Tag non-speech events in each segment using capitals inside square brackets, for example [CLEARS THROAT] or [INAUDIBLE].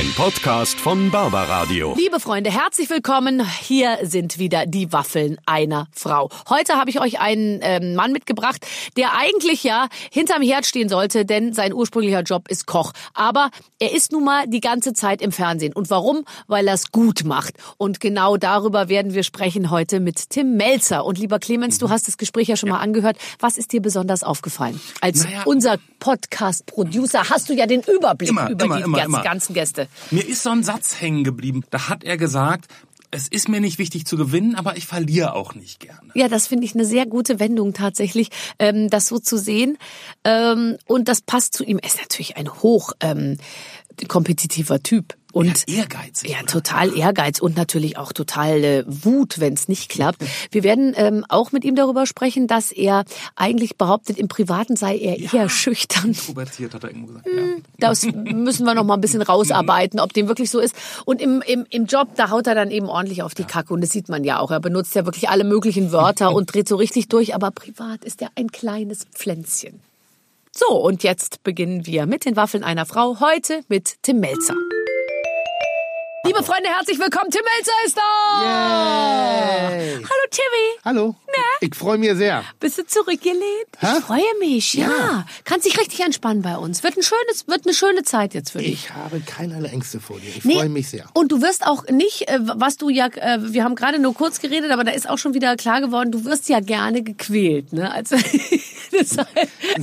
Ein Podcast von Barbaradio. Liebe Freunde, herzlich willkommen. Hier sind wieder die Waffeln einer Frau. Heute habe ich euch einen ähm, Mann mitgebracht, der eigentlich ja hinterm Herd stehen sollte, denn sein ursprünglicher Job ist Koch. Aber er ist nun mal die ganze Zeit im Fernsehen. Und warum? Weil er es gut macht. Und genau darüber werden wir sprechen heute mit Tim Melzer. Und lieber Clemens, du hast das Gespräch ja schon mal angehört. Was ist dir besonders aufgefallen? Als Naja. unser Podcast-Producer hast du ja den Überblick Immer, über immer, die immer, ganzen, immer. ganzen Gäste. Mir ist so ein Satz hängen geblieben. Da hat er gesagt, es ist mir nicht wichtig zu gewinnen, aber ich verliere auch nicht gerne. Ja, das finde ich eine sehr gute Wendung tatsächlich, ähm, das so zu sehen. Ähm, und das passt zu ihm. Er ist natürlich ein hoch ähm, kompetitiver Typ. Und Ja, ehrgeizig, Ja, oder? total Ehrgeiz und natürlich auch total äh, Wut, wenn es nicht klappt. Wir werden ähm, auch mit ihm darüber sprechen, dass er eigentlich behauptet, im Privaten sei er eher schüchtern. Introvertiert hat er irgendwo gesagt. Ja. Das müssen wir noch mal ein bisschen [LAUGHS] rausarbeiten, ob dem wirklich so ist. Und im, im, im Job, da haut er dann eben ordentlich auf die Kacke. Und das sieht man ja auch. Er benutzt ja wirklich alle möglichen Wörter [LAUGHS] und dreht so richtig durch. Aber privat ist er ein kleines Pflänzchen. So, und jetzt beginnen wir mit den Waffeln einer Frau. Heute mit Tim Melzer. Liebe Freunde, herzlich willkommen. Tim Melzer ist da. Yay. Hallo Timmy. Hallo. Ich freue mich sehr. Bist du zurückgelehnt? Hä? Ich freue mich, ja. Kannst dich richtig entspannen bei uns. Wird, ein schönes, wird eine schöne Zeit jetzt für dich. Ich habe keinerlei Ängste vor dir. Ich Nee, freue mich sehr. Und du wirst auch nicht, äh, was du ja, äh, wir haben gerade nur kurz geredet, aber da ist auch schon wieder klar geworden, du wirst ja gerne gequält, ne? Also, [LAUGHS] das,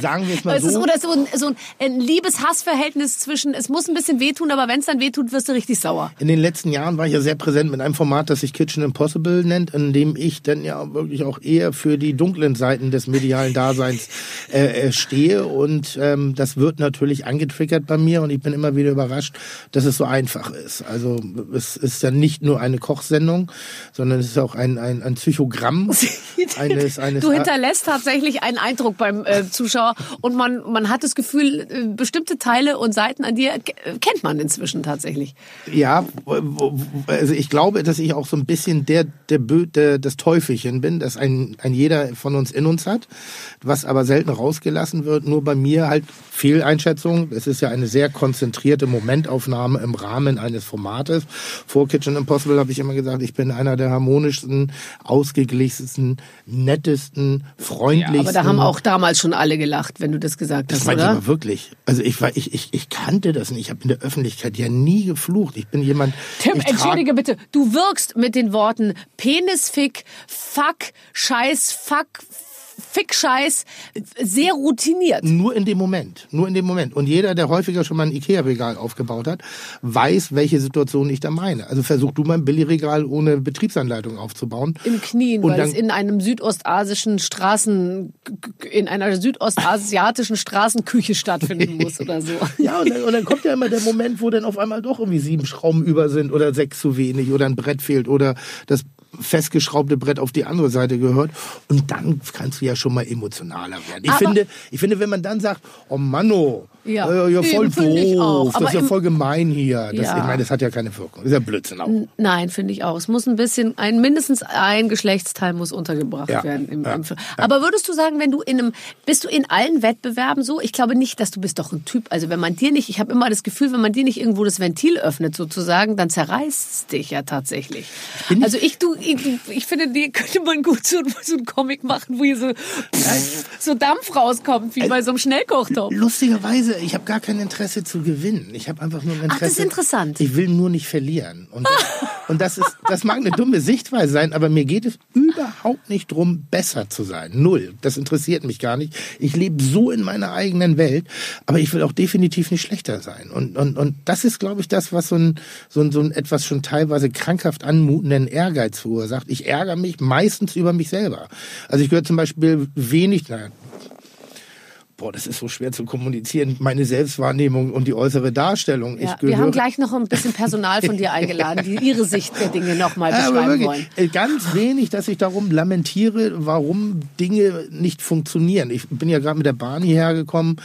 Sagen wir es mal es ist, so. oder so ein, so ein Liebes-Hass-Verhältnis zwischen, es muss ein bisschen wehtun, aber wenn es dann wehtut, wirst du richtig sauer. In den letzten Jahren war ich ja sehr präsent mit einem Format, das sich Kitchen Impossible nennt, in dem ich dann ja wirklich auch eher für die dunklen Seiten des medialen Daseins äh, äh, stehe. Und ähm, das wird natürlich angetriggert bei mir und ich bin immer wieder überrascht, dass es so einfach ist. Also es ist ja nicht nur eine Kochsendung, sondern es ist auch ein, ein, ein Psychogramm [LAUGHS] eines, eines du hinterlässt tatsächlich einen Eindruck beim äh, Zuschauer und man, man hat das Gefühl, äh, bestimmte Teile und Seiten an dir ke- kennt man inzwischen tatsächlich. Ja, also ich glaube, dass ich auch so ein bisschen der, der, der das Teufelchen bin, das ein, ein jeder von uns in uns hat, was aber selten rausgelassen wird. Nur bei mir halt Fehleinschätzung. Es ist ja eine sehr konzentrierte Momentaufnahme im Rahmen eines Formates. Vor Kitchen Impossible habe ich immer gesagt, ich bin einer der harmonischsten, ausgeglichensten, nettesten, freundlichsten. Aber da haben auch damals schon alle gelacht, wenn du das gesagt Das hast, meine ich oder? aber wirklich. Also ich war, ich, ich, ich kannte das nicht. Ich habe in der Öffentlichkeit ja nie geflucht. Ich bin jemand. Tim, ich trag- entschuldige bitte, du wirkst mit den Worten Penisfick, Fuck, Scheiß, Fuck, Fick, Scheiß sehr routiniert. Nur in dem Moment. Nur in dem Moment. Und jeder, der häufiger schon mal ein Ikea-Regal aufgebaut hat, weiß, welche Situation ich da meine. Also versuch du mal ein Billigregal ohne Betriebsanleitung aufzubauen. Im Knien, Und weil dann- es in einem südostasischen Straßen, in einer südostasiatischen Straßenküche stattfinden [LAUGHS] muss oder so. Ja, und dann, und dann kommt ja immer der Moment, wo dann auf einmal doch irgendwie sieben Schrauben über sind oder sechs zu wenig oder ein Brett fehlt oder das festgeschraubte Brett auf die andere Seite gehört. Und dann kannst du ja schon mal emotionaler werden. Ich Aber- finde, ich finde, wenn man dann sagt, oh Manno, Ja, ja voll ich doof, das ist ja voll gemein hier. Das, Ja. Ich meine, das hat ja keine Wirkung. Das ist ja Blödsinn auch. Nein, finde ich auch. Es muss ein bisschen, ein, mindestens ein Geschlechtsteil muss untergebracht Ja, werden. Im, im. Aber würdest du sagen, wenn du in einem, bist du in allen Wettbewerben so? Ich glaube nicht, dass du bist doch ein Typ. Also wenn man dir nicht, ich habe immer das Gefühl, wenn man dir nicht irgendwo das Ventil öffnet sozusagen, dann zerreißt es dich ja tatsächlich. Also ich, du, ich, ich finde, die könnte man gut so, so einen Comic machen, wo hier so, so Dampf rauskommt, wie bei so einem Schnellkochtopf. Lustigerweise, ich habe gar kein Interesse zu gewinnen. Ich habe einfach nur ein Interesse. Ach, das ist interessant. Ich will nur nicht verlieren. Und das, [LAUGHS] und das ist, das mag eine dumme Sichtweise sein, aber mir geht es überhaupt nicht drum, besser zu sein. Null. Das interessiert mich gar nicht. Ich lebe so in meiner eigenen Welt, aber ich will auch definitiv nicht schlechter sein. Und, und, und das ist, glaube ich, das, was so ein, so ein, so ein etwas schon teilweise krankhaft anmutenden Ehrgeiz verursacht. Ich ärgere mich meistens über mich selber. Also ich gehöre zum Beispiel wenig, naja, boah, das ist so schwer zu kommunizieren, meine Selbstwahrnehmung und die äußere Darstellung. Ja, wir haben gleich noch ein bisschen Personal von dir [LAUGHS] eingeladen, die ihre Sicht der Dinge nochmal beschreiben wirklich, wollen. äh, ganz wenig, dass ich darum lamentiere, warum Dinge nicht funktionieren. Ich bin ja gerade mit der Bahn hierher gekommen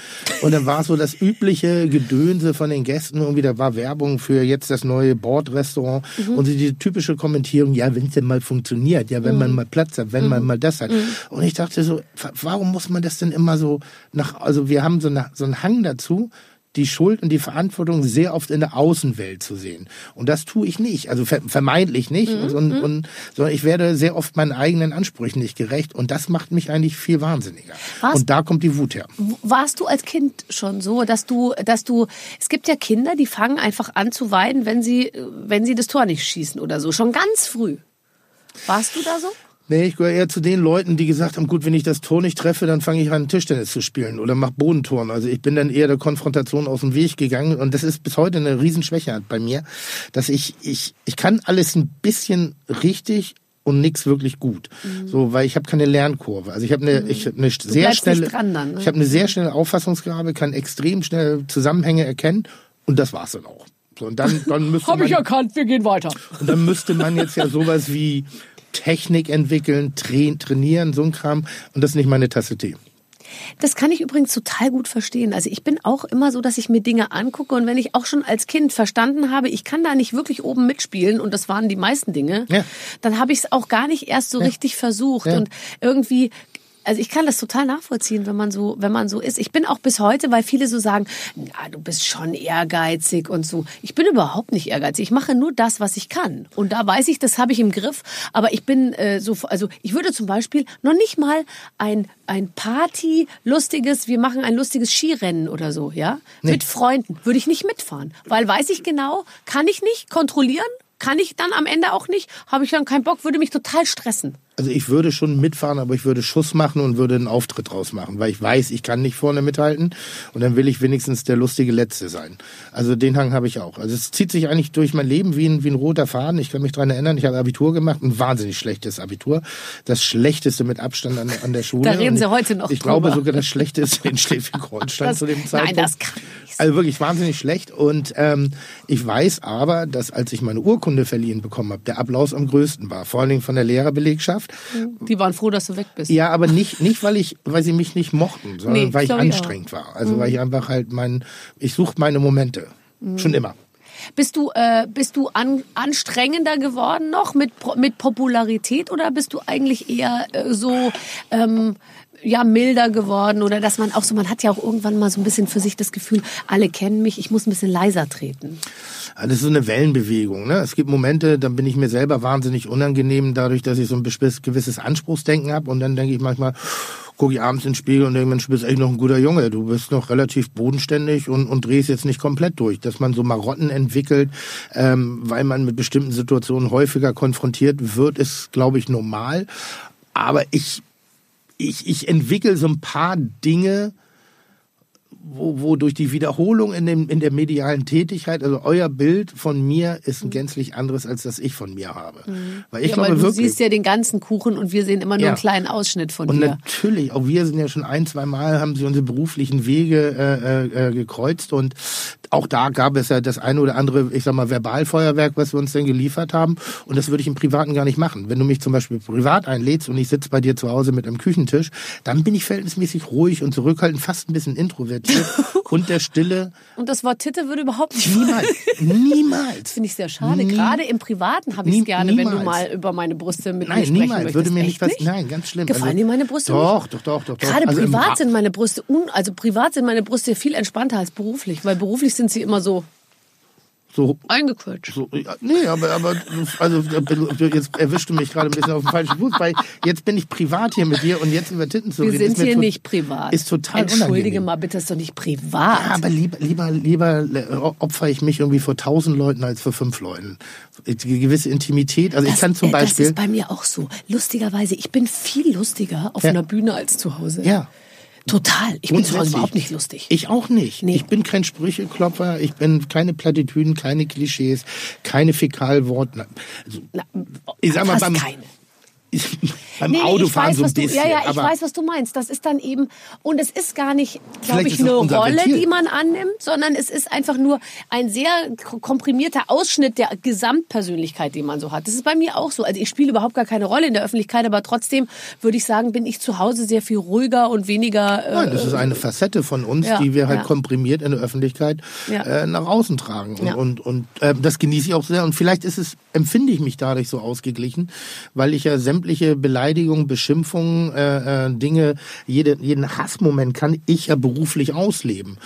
und dann war so das übliche Gedönse von den Gästen. Irgendwie da war Werbung für jetzt das neue Bordrestaurant Mhm. und so diese typische Kommentierung, ja, wenn es denn mal funktioniert, ja, wenn Mhm. man mal Platz hat, wenn man mal das hat. Und ich dachte so, wa- warum muss man das denn immer so nach nach, also wir haben so, eine, so einen Hang dazu, die Schuld und die Verantwortung sehr oft in der Außenwelt zu sehen. Und das tue ich nicht, also vermeintlich nicht, mhm. und, und, sondern ich werde sehr oft meinen eigenen Ansprüchen nicht gerecht und das macht mich eigentlich viel wahnsinniger. Was? Und da kommt die Wut her. Warst du als Kind schon so, dass du, dass du, es gibt ja Kinder, die fangen einfach an zu weinen, wenn sie, wenn sie das Tor nicht schießen oder so, schon ganz früh. Warst du da so? Nee, ich gehöre eher zu den Leuten, die gesagt haben, gut, wenn ich das Tor nicht treffe, dann fange ich an, Tischtennis zu spielen oder mach Bodentoren. Also ich bin dann eher der Konfrontation aus dem Weg gegangen und das ist bis heute eine Riesenschwäche bei mir, dass ich, ich, ich kann alles ein bisschen richtig und nichts wirklich gut. Mhm. So, weil ich habe keine Lernkurve. Also ich habe eine, mhm. ich hab eine sehr schnelle, dann, ne? ich habe eine sehr schnelle Auffassungsgabe, kann extrem schnell Zusammenhänge erkennen und das war's dann auch. So, und dann, dann [LAUGHS] müsste Habe ich erkannt, wir gehen weiter. Und dann müsste man jetzt ja sowas wie Technik entwickeln, tra trainieren, so ein Kram. Und das ist nicht meine Tasse Tee. Das kann ich übrigens total gut verstehen. Also ich bin auch immer so, dass ich mir Dinge angucke und wenn ich auch schon als Kind verstanden habe, ich kann da nicht wirklich oben mitspielen und das waren die meisten Dinge, ja. dann habe ich es auch gar nicht erst so ja. richtig versucht ja. und irgendwie also ich kann das total nachvollziehen, wenn man so, wenn man so ist. Ich bin auch bis heute, weil viele so sagen, ja, du bist schon ehrgeizig und so. Ich bin überhaupt nicht ehrgeizig. Ich mache nur das, was ich kann. Und da weiß ich, das habe ich im Griff. Aber ich bin äh, so, also ich würde zum Beispiel noch nicht mal ein ein Party lustiges, wir machen ein lustiges Skirennen oder so, ja, nee. mit Freunden würde ich nicht mitfahren, weil weiß ich genau, kann ich nicht kontrollieren, kann ich dann am Ende auch nicht, habe ich dann keinen Bock, würde mich total stressen. Also ich würde schon mitfahren, aber ich würde Schuss machen und würde einen Auftritt draus machen, weil ich weiß, ich kann nicht vorne mithalten und dann will ich wenigstens der lustige Letzte sein. Also den Hang habe ich auch. Also es zieht sich eigentlich durch mein Leben wie ein, wie ein roter Faden. Ich kann mich dran erinnern, ich habe Abitur gemacht, ein wahnsinnig schlechtes Abitur. Das schlechteste mit Abstand an, an der Schule. Da reden Sie heute noch Ich drüber. glaube sogar das schlechteste in [LAUGHS] Schleswig-Holstein zu dem Zeitpunkt. Nein, das kann nicht Also wirklich wahnsinnig schlecht. Und ähm, ich weiß aber, dass als ich meine Urkunde verliehen bekommen habe, der Applaus am größten war. Vor allen Dingen von der Lehrerbelegschaft. Die waren froh, dass du weg bist. Ja, aber nicht, nicht weil ich, weil sie mich nicht mochten, sondern nee, weil ich anstrengend auch. war. Also mhm. weil ich einfach halt mein, ich suche meine Momente. Mhm. Schon immer. Bist du, äh, bist du an, anstrengender geworden noch mit, mit Popularität oder bist du eigentlich eher äh, so ähm, ja milder geworden oder dass man auch so, man hat ja auch irgendwann mal so ein bisschen für sich das Gefühl, alle kennen mich, ich muss ein bisschen leiser treten. Das ist so eine Wellenbewegung. Ne? Es gibt Momente, da bin ich mir selber wahnsinnig unangenehm, dadurch, dass ich so ein gewisses Anspruchsdenken habe und dann denke ich manchmal, gucke ich abends ins Spiegel und denke, Mensch, du bist echt noch ein guter Junge. Du bist noch relativ bodenständig und, und drehst jetzt nicht komplett durch. Dass man so Marotten entwickelt, ähm, weil man mit bestimmten Situationen häufiger konfrontiert wird, ist, glaube ich, normal. Aber ich ich, ich entwickle so ein paar Dinge, wo, wo durch die Wiederholung in, dem, in der medialen Tätigkeit, also euer Bild von mir ist ein gänzlich anderes, als das ich von mir habe. Mhm. Weil ich ja, glaube weil du wirklich, siehst ja den ganzen Kuchen und wir sehen immer nur ja. einen kleinen Ausschnitt von und dir. Und natürlich, auch wir sind ja schon ein, zwei Mal, haben sie unsere beruflichen Wege äh, äh, äh, gekreuzt und auch da gab es ja das eine oder andere, ich sag mal, Verbalfeuerwerk, was wir uns denn geliefert haben. Und das würde ich im Privaten gar nicht machen. Wenn du mich zum Beispiel privat einlädst und ich sitze bei dir zu Hause mit einem Küchentisch, dann bin ich verhältnismäßig ruhig und zurückhaltend, fast ein bisschen introvertiert [LAUGHS] und der Stille. Und das Wort Titte würde überhaupt nicht Niemals. Niemals. Finde ich sehr schade. Nie, Gerade im Privaten habe ich es gerne, niemals. wenn du mal über meine Brüste mit nein, mir sprechen niemals. möchtest. Würde mir nicht was, nein, ganz schlimm. Gefallen also, dir meine Brüste doch, doch, doch, doch. Gerade also privat sind meine Brüste, un, also privat sind meine Brüste viel entspannter als beruflich, weil beruflich sind sie immer so so eingequetscht. So, ja, nee, aber, aber also jetzt erwischst du mich gerade ein bisschen auf dem falschen Fuß, weil jetzt bin ich privat hier mit dir und jetzt über Titten zu Wir reden. Wir sind hier nicht privat. Ist total Entschuldige unangenehm. mal bitte, ist doch nicht privat. Ja, aber lieber, lieber, lieber opfer ich mich irgendwie vor tausend Leuten als vor fünf Leuten. Die gewisse Intimität. Also das, ich kann zum Beispiel. Das ist bei mir auch so. Lustigerweise, ich bin viel lustiger auf ja. einer Bühne als zu Hause. Ja. Total. Ich bin überhaupt nicht lustig. Ich auch nicht. Nee. Ich bin kein Sprücheklopfer, ich bin keine Plattitüden, keine Klischees, keine Fäkalworte. Also, ich sag mal, beim, keine. [LAUGHS] beim nee, Autofahren weiß, so ein bisschen. Du, ja, ja, ich weiß, was du meinst. Das ist dann eben, und es ist gar nicht, glaube ich, eine Rolle, Ventil. die man annimmt, sondern es ist einfach nur ein sehr komprimierter Ausschnitt der Gesamtpersönlichkeit, die man so hat. Das ist bei mir auch so. Also ich spiele überhaupt gar keine Rolle in der Öffentlichkeit, aber trotzdem würde ich sagen, bin ich zu Hause sehr viel ruhiger und weniger. Äh, Nein, das ist eine Facette von uns, ja, die wir halt ja. komprimiert in der Öffentlichkeit ja. äh, nach außen tragen. Und, und, und äh, das genieße ich auch sehr. Und vielleicht ist es, empfinde ich mich dadurch so ausgeglichen, weil ich ja sämtliche Beleidigungen Beleidigungen, Beschimpfungen, äh, äh, Dinge, jede, jeden Hassmoment kann ich ja beruflich ausleben.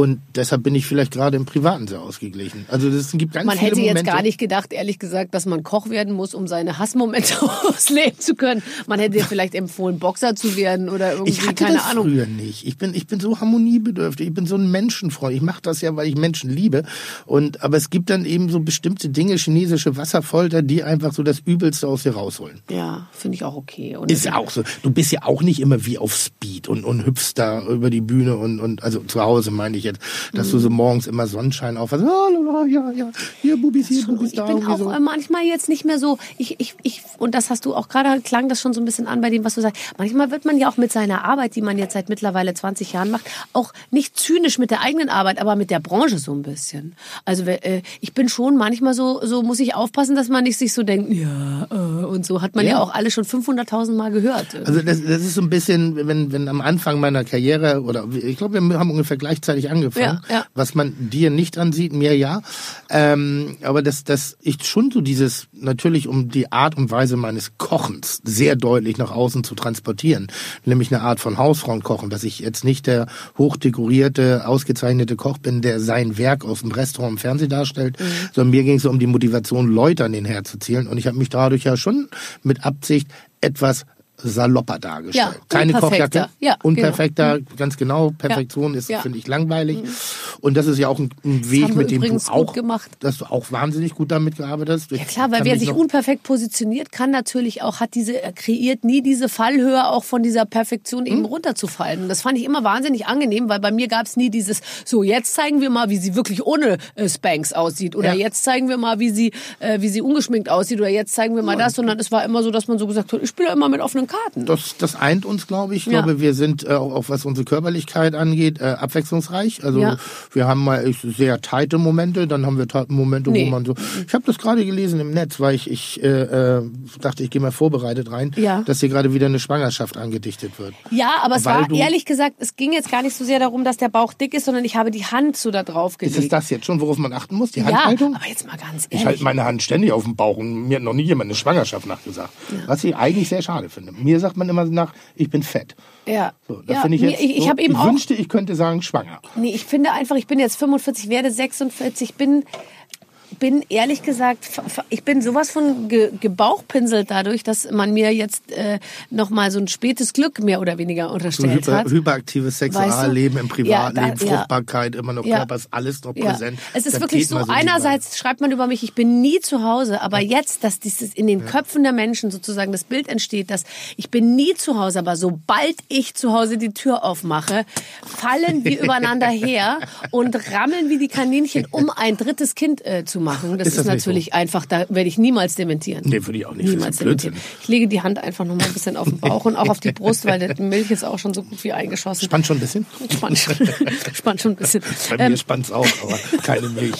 Und deshalb bin ich vielleicht gerade im Privaten sehr ausgeglichen. Also es gibt ganz Man viele hätte jetzt Momente. gar nicht gedacht, ehrlich gesagt, dass man Koch werden muss, um seine Hassmomente [LAUGHS] ausleben zu können. Man hätte dir vielleicht empfohlen, Boxer zu werden oder irgendwie, Ich hatte keine das Ahnung. früher nicht. Ich bin, ich bin so harmoniebedürftig. Ich bin so ein Menschenfreund. Ich mache das ja, weil ich Menschen liebe. Und aber es gibt dann eben so bestimmte Dinge, chinesische Wasserfolter, die einfach so das Übelste aus dir rausholen. Ja, finde ich auch okay. Und Ist ja auch so. Du bist ja auch nicht immer wie auf Speed und, und hüpfst da über die Bühne und, und also zu Hause meine ich jetzt, dass du Mhm. so morgens immer Sonnenschein auf hast. Ah, ja, ja, hier Bubis, hier Bubis ich da. bin irgendwie auch so. manchmal jetzt nicht mehr so, ich, ich, ich, und das hast du auch gerade, klang das schon so ein bisschen an bei dem, was du sagst. Manchmal wird man ja auch mit seiner Arbeit, die man jetzt seit mittlerweile 20 Jahren macht, auch nicht zynisch mit der eigenen Arbeit, aber mit der Branche so ein bisschen. Also äh, ich bin schon manchmal so, so muss ich aufpassen, dass man nicht sich so denkt, ja, äh, und so hat man ja, Ja. auch alle schon 500.000 Mal gehört. Also das, das ist so ein bisschen, wenn, wenn am Anfang meiner Karriere, oder ich glaube, wir haben ungefähr gleichzeitig angefangen, Ja, ja. was man dir nicht ansieht, mir ja. Ähm, aber dass dass ich schon so dieses, natürlich um die Art und Weise meines Kochens sehr deutlich nach außen zu transportieren, nämlich eine Art von Hausfrauenkochen, dass ich jetzt nicht der hochdekorierte, ausgezeichnete Koch bin, der sein Werk aus dem Restaurant im Fernsehen darstellt, Mhm. sondern mir ging es um die Motivation, Leute an den Herd zu zielen. Und ich habe mich dadurch ja schon mit Absicht etwas salopper dargestellt. Ja, Keine. Kochjacke, Ja, unperfekter, ganz genau. Perfektion ist, Ja. Mhm. finde ich, langweilig. Und das ist ja auch ein, ein Weg, mit dem du auch, gemacht. dass du auch wahnsinnig gut damit gearbeitet hast. Ja klar, weil wer sich unperfekt positioniert, kann natürlich auch, hat diese, er kreiert nie diese Fallhöhe auch von dieser Perfektion eben runterzufallen. Und das fand ich immer wahnsinnig angenehm, weil bei mir gab es nie dieses, so jetzt zeigen wir mal, wie sie wirklich ohne äh, Spanks aussieht oder jetzt zeigen wir mal, wie sie, äh, wie sie ungeschminkt aussieht oder jetzt zeigen wir mal das, sondern es war immer so, dass man so gesagt hat, ich spiele immer mit offenen Karten. Das, das eint uns, glaube ich. Ich Ja. glaube, wir sind äh, auch, was unsere Körperlichkeit angeht, äh, abwechslungsreich. Also Ja. wir haben mal sehr tighte Momente, dann haben wir Momente, Nee. wo man so. Ich habe das gerade gelesen im Netz, weil ich, ich äh, äh, dachte, ich gehe mal vorbereitet rein, Ja. dass hier gerade wieder eine Schwangerschaft angedichtet wird. Ja, aber es Weil war ehrlich gesagt, es ging jetzt gar nicht so sehr darum, dass der Bauch dick ist, sondern ich habe die Hand so da drauf gelegt. Ist es das jetzt schon, worauf man achten muss? Die ja, Handhaltung? aber jetzt mal ganz Ich ehrlich. halte meine Hand ständig auf dem Bauch und mir hat noch nie jemand eine Schwangerschaft nachgesagt. Was ich eigentlich sehr schade finde. Mir sagt man immer nach, ich bin fett. ja. So, da ja, finde ich jetzt. ich, ich so, habe eben ich auch wünschte, ich könnte sagen schwanger. Nee, ich finde einfach, ich bin jetzt 45, werde 46, bin bin ehrlich gesagt, ich bin sowas von ge gebauchpinselt dadurch, dass man mir jetzt äh, noch mal so ein spätes Glück mehr oder weniger So unterstellt hyper, hat. hyperaktives Sexualleben Weißt im du? Privatleben, Ja, da- ja. Fruchtbarkeit, immer noch Ja. Körper, ist alles noch Ja. präsent. Es ist Da wirklich so, die einerseits schreibt man über mich, ich bin nie zu Hause, aber jetzt, dass dieses in den Köpfen der Menschen sozusagen das Bild entsteht, dass ich bin nie zu Hause, aber sobald ich zu Hause die Tür aufmache, fallen wir [LAUGHS] übereinander her und rammeln wie die Kaninchen, um ein drittes Kind äh, zu machen. Das Ist ist, das natürlich einfach, da werde ich niemals dementieren. Nee, würde ich auch nicht. Niemals dementieren. Ich lege die Hand einfach noch mal ein bisschen auf den Bauch und auch auf die Brust, weil die Milch ist auch schon so gut wie eingeschossen. Spannt schon ein bisschen. Spannt schon, [LAUGHS] spannt schon ein bisschen. Bei Ähm, mir spannt's auch, aber keine Milch.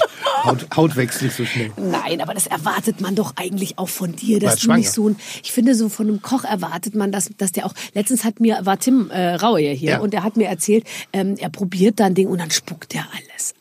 Haut, Haut wächst nicht so schnell. Nein, aber das erwartet man doch eigentlich auch von dir, dass du nicht so ein, ich finde so von einem Koch erwartet man, dass, dass der auch, letztens hat mir, war Tim äh, Raue hier Ja. und er hat mir erzählt, ähm, er probiert dann Ding und dann spuckt er alles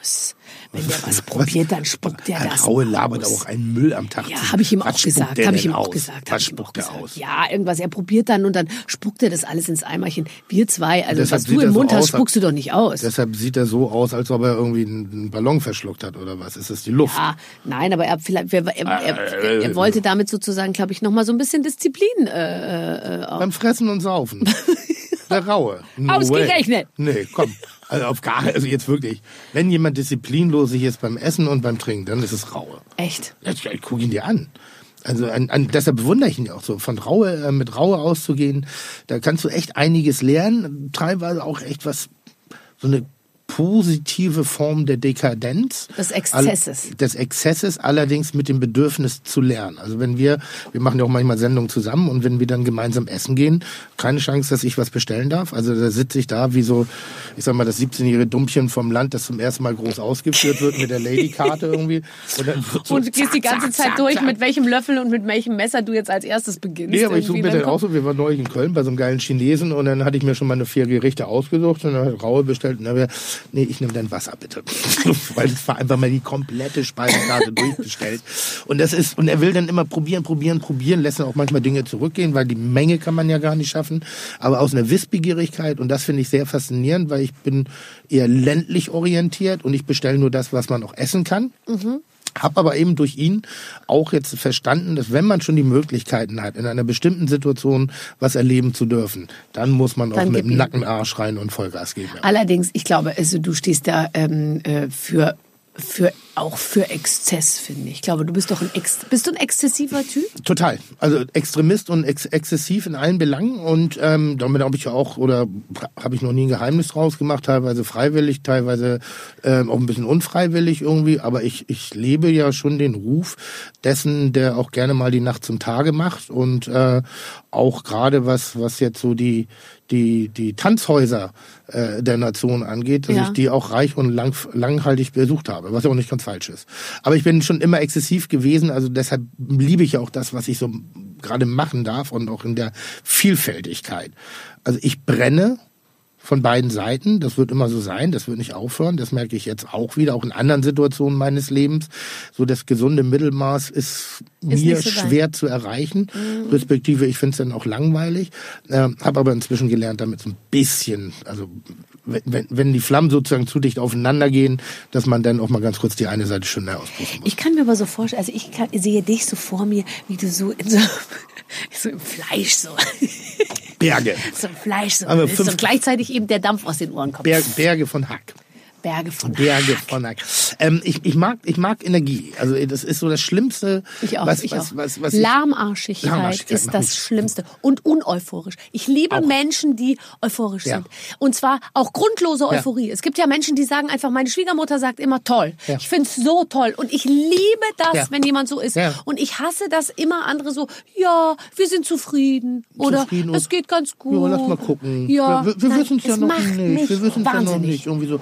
aus. Wenn der was probiert, dann spuckt der das Raue labert aus. auch einen Müll am Tag. Ja, habe ich ihm auch gesagt. Habe ich ihm auch aus? gesagt. Was spuckt gesagt. aus? Ja, irgendwas. Er probiert dann und dann spuckt er das alles ins Eimerchen. Wir zwei, also was du er im so Mund aus, hast, spuckst du doch nicht aus. Deshalb sieht er so aus, als ob er irgendwie einen Ballon verschluckt hat oder was? Ist das die Luft? Ah, nein, aber er, vielleicht, er, er, er, er wollte damit sozusagen, glaube ich, noch mal so ein bisschen Disziplin äh, äh, Beim Fressen und Saufen. [LAUGHS] Der Raue. No Ausgerechnet. Way. Nee, komm. Also auf gar, also jetzt wirklich. Wenn jemand disziplinlos ist beim Essen und beim Trinken, dann ist es Raue. Echt. Ja, ich guck ihn dir an. Also an, an, deshalb bewundere ich ihn ja auch so. Von Raue, äh, mit Raue auszugehen, da kannst du echt einiges lernen. Teilweise auch echt was, so eine positive Form der Dekadenz. Des Exzesses. All, des Exzesses, allerdings mit dem Bedürfnis zu lernen. Also wenn wir, wir machen ja auch manchmal Sendungen zusammen und wenn wir dann gemeinsam essen gehen, keine Chance, dass ich was bestellen darf. Also da sitze ich da wie so, ich sag mal, das 17-jährige Dummchen vom Land, das zum ersten Mal groß ausgeführt wird mit der Ladykarte irgendwie. Und, dann [LAUGHS] so Und du gehst die ganze zack, Zeit zack, durch, zack. mit welchem Löffel und mit welchem Messer du jetzt als erstes beginnst. Nee, aber ich suche mir Dann auch so, wir waren neulich in Köln bei so einem geilen Chinesen und dann hatte ich mir schon meine vier Gerichte ausgesucht und dann hat Raue bestellt. Und dann hab ich, nee, ich nehme dann Wasser bitte. [LAUGHS] Weil es war einfach mal die komplette Speisekarte [LAUGHS] durchgestellt. Und das ist, und er will dann immer probieren, probieren, probieren, lässt dann auch manchmal Dinge zurückgehen, weil die Menge kann man ja gar nicht schaffen. Aber aus einer Wissbegierigkeit, und das finde ich sehr faszinierend, weil ich bin eher ländlich orientiert und ich bestelle nur das, was man auch essen kann. Hab aber eben durch ihn auch jetzt verstanden, dass wenn man schon die Möglichkeiten hat, in einer bestimmten Situation was erleben zu dürfen, dann muss man auch Dann mit gib dem ihm. Nackenarsch rein und Vollgas geben. Ja. Allerdings, ich glaube, also du stehst da ähm, äh, für für auch für Exzess, finde ich. Ich glaube, du bist doch ein Ex bist du ein exzessiver Typ? Total. Also Extremist und ex exzessiv in allen Belangen. Und ähm, damit habe ich ja auch, oder habe ich noch nie ein Geheimnis draus gemacht, teilweise freiwillig, teilweise ähm, auch ein bisschen unfreiwillig irgendwie. Aber ich, ich lebe ja schon den Ruf dessen, der auch gerne mal die Nacht zum Tage macht. Und äh, auch gerade was, was jetzt so die, die, die Tanzhäuser äh, der Nation angeht, dass Ja. ich die auch reich und lang, langhaltig besucht habe, was ja auch nicht ganz falsch ist. Aber ich bin schon immer exzessiv gewesen, also deshalb liebe ich auch das, was ich so gerade machen darf und auch in der Vielfältigkeit. Also ich brenne von beiden Seiten, das wird immer so sein, das wird nicht aufhören, das merke ich jetzt auch wieder, auch in anderen Situationen meines Lebens. So das gesunde Mittelmaß ist, mir nicht so schwer zu erreichen, respektive ich finde es dann auch langweilig, äh, habe aber inzwischen gelernt, damit so ein bisschen, also wenn, wenn, die Flammen sozusagen zu dicht aufeinander gehen, dass man dann auch mal ganz kurz die eine Seite schneller auspusten muss. Ich kann mir aber so vorstellen, also ich kann, sehe dich so vor mir, wie du so in so, [LAUGHS] so im Fleisch so, [LAUGHS] Berge, so im Fleisch so und gleichzeitig eben der Dampf aus den Ohren kommt. Ber, Berge von Hack. Berge von Berge Hack. von Hack. Ähm, ich, ich mag, ich mag Energie. Also das ist so das Schlimmste. Ich auch, was, ich was, auch. Was, was ich- Lahmarschigkeit Lahmarschigkeit ist das Schlimmste. Und uneuphorisch. Ich liebe Auch. Menschen, die euphorisch Ja. sind. Und zwar auch grundlose Ja. Euphorie. Es gibt ja Menschen, die sagen einfach, meine Schwiegermutter sagt immer toll. Ja. Ich find's so toll. Und ich liebe das, Ja. wenn jemand so ist. Ja. Und ich hasse das immer andere so, ja, wir sind zufrieden. Oder Zufrieden es geht ganz gut. Ja, lass mal gucken. Ja, wir wir wissen es ja noch nicht. Wir wissen es ja noch nicht. Irgendwie so,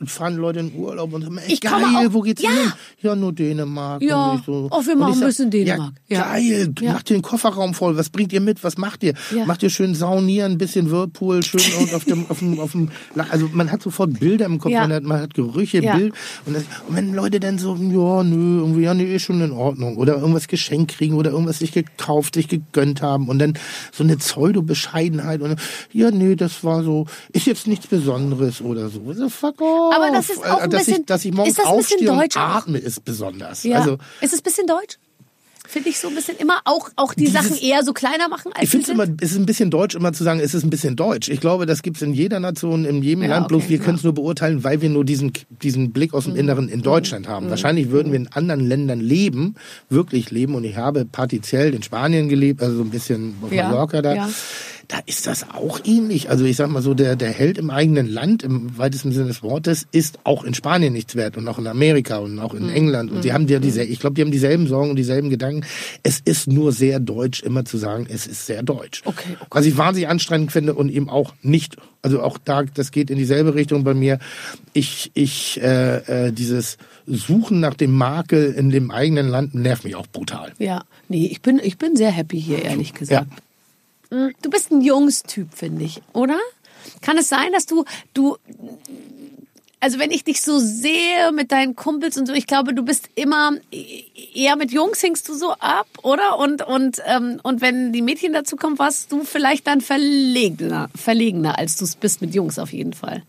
Ur fahren Leute in Urlaub und sagen, ey, Ich geil, auch- wo geht's Ja. hin? Ja, nur Dänemark. Ja. So, Oh, wir machen ein bisschen Dänemark. Ja, Ja. Geil, Ja. macht den Kofferraum voll. Was bringt ihr mit? Was macht ihr? Ja. Macht ihr schön saunieren, ein bisschen Whirlpool, schön auf dem, auf dem, auf dem, also man hat sofort Bilder im Kopf, man, hat, man hat Gerüche. Bild. Und, das, und wenn Leute dann so, ja, nö, irgendwie, ja, nee, ist schon in Ordnung. Oder irgendwas geschenkt kriegen oder irgendwas sich gekauft, sich gegönnt haben und dann so eine Pseudo-Bescheidenheit und ja, nee, das war so, ist jetzt nichts Besonderes oder so. So, fuck off. Aber das ist auch ein dass bisschen- ich, dass ich morgens ist das ein bisschen deutsch atme, ist besonders. Ja. Also, ist es ein bisschen deutsch? Finde ich so ein bisschen immer auch, auch die Sachen eher so kleiner machen als Ich finde es immer, es ist ein bisschen deutsch, immer zu sagen, es ist ein bisschen deutsch. Ich glaube, das gibt's in jeder Nation, in jedem Ja, Land. Bloß okay, wir ja. können es nur beurteilen, weil wir nur diesen, diesen Blick aus Mhm. dem Inneren in Deutschland haben. Wahrscheinlich würden wir in anderen Ländern leben, wirklich leben. Und ich habe partiziell in Spanien gelebt, also so ein bisschen auf Mallorca da. ja. Da ist das auch ähnlich. Also ich sag mal so, der, der Held im eigenen Land, im weitesten Sinne des Wortes, ist auch in Spanien nichts wert und auch in Amerika und auch in Mhm. England. Und die haben ja diese, ich glaube, die haben dieselben Sorgen und dieselben Gedanken. Es ist nur sehr deutsch, immer zu sagen, es ist sehr deutsch. Okay, okay. Was ich wahnsinnig anstrengend finde und eben auch nicht, also auch da, das geht in dieselbe Richtung bei mir. Ich, ich, äh, äh, dieses Suchen nach dem Makel in dem eigenen Land nervt mich auch brutal. Ja, nee, ich bin, ich bin sehr happy hier, ehrlich gesagt. Mm, Du bist ein Jungstyp, finde ich, oder? Kann es sein, dass du, du, also wenn ich dich so sehe mit deinen Kumpels und so, ich glaube, du bist immer eher mit Jungs hingst du so ab, oder? Und und ähm, und wenn die Mädchen dazu kommen, warst du vielleicht dann verlegener, verlegener, als du es bist mit Jungs auf jeden Fall.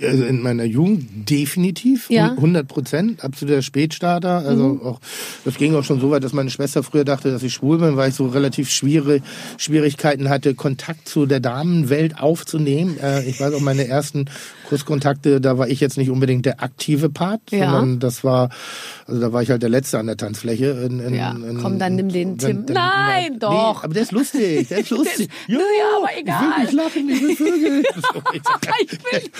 Also in meiner Jugend definitiv, Ja. 100 Prozent, absoluter Spätstarter. Also Mhm. auch, das ging auch schon so weit, dass meine Schwester früher dachte, dass ich schwul bin, weil ich so relativ schwere Schwierigkeiten hatte, Kontakt zu der Damenwelt aufzunehmen. Äh, ich weiß auch, meine ersten Kurskontakte, da war ich jetzt nicht unbedingt der aktive Part, Ja. sondern das war, also da war ich halt der Letzte an der Tanzfläche. In, in, Ja, in, komm, dann nimm den Tim. Nein, nee, doch. aber der ist lustig, der ist [LAUGHS] lustig. Ja, aber egal. Ich will nicht lachen, ich will Vögel. [LAUGHS] [LAUGHS] Ich will,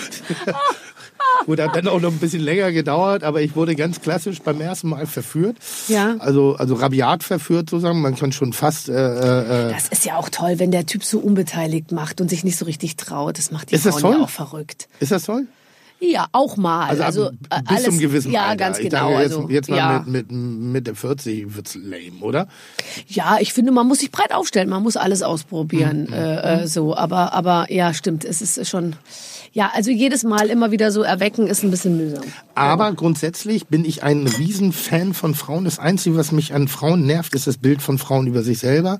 [LAUGHS] Gut, hat dann auch noch ein bisschen länger gedauert, aber ich wurde ganz klassisch beim ersten Mal verführt. Ja. Also, also rabiat verführt sozusagen. Man kann schon fast. Äh, äh, Das ist ja auch toll, wenn der Typ so unbeteiligt macht und sich nicht so richtig traut. Das macht die Ist das Frauen ja auch verrückt. ist das toll? Ja, auch mal. Also, Also, ab, äh, bis alles, zum gewissen Ja, Alter. ganz genau. Dachte, jetzt, also, jetzt mal ja. mit, mit Mitte 40 wird's lame, oder? Ja, ich finde, man muss sich breit aufstellen, man muss alles ausprobieren. Mhm. Äh, äh, so, aber, aber ja, stimmt, es ist schon. Ja, also jedes Mal immer wieder so erwecken ist ein bisschen mühsam. Aber grundsätzlich bin ich ein Riesenfan von Frauen. Das Einzige, was mich an Frauen nervt, ist das Bild von Frauen über sich selber.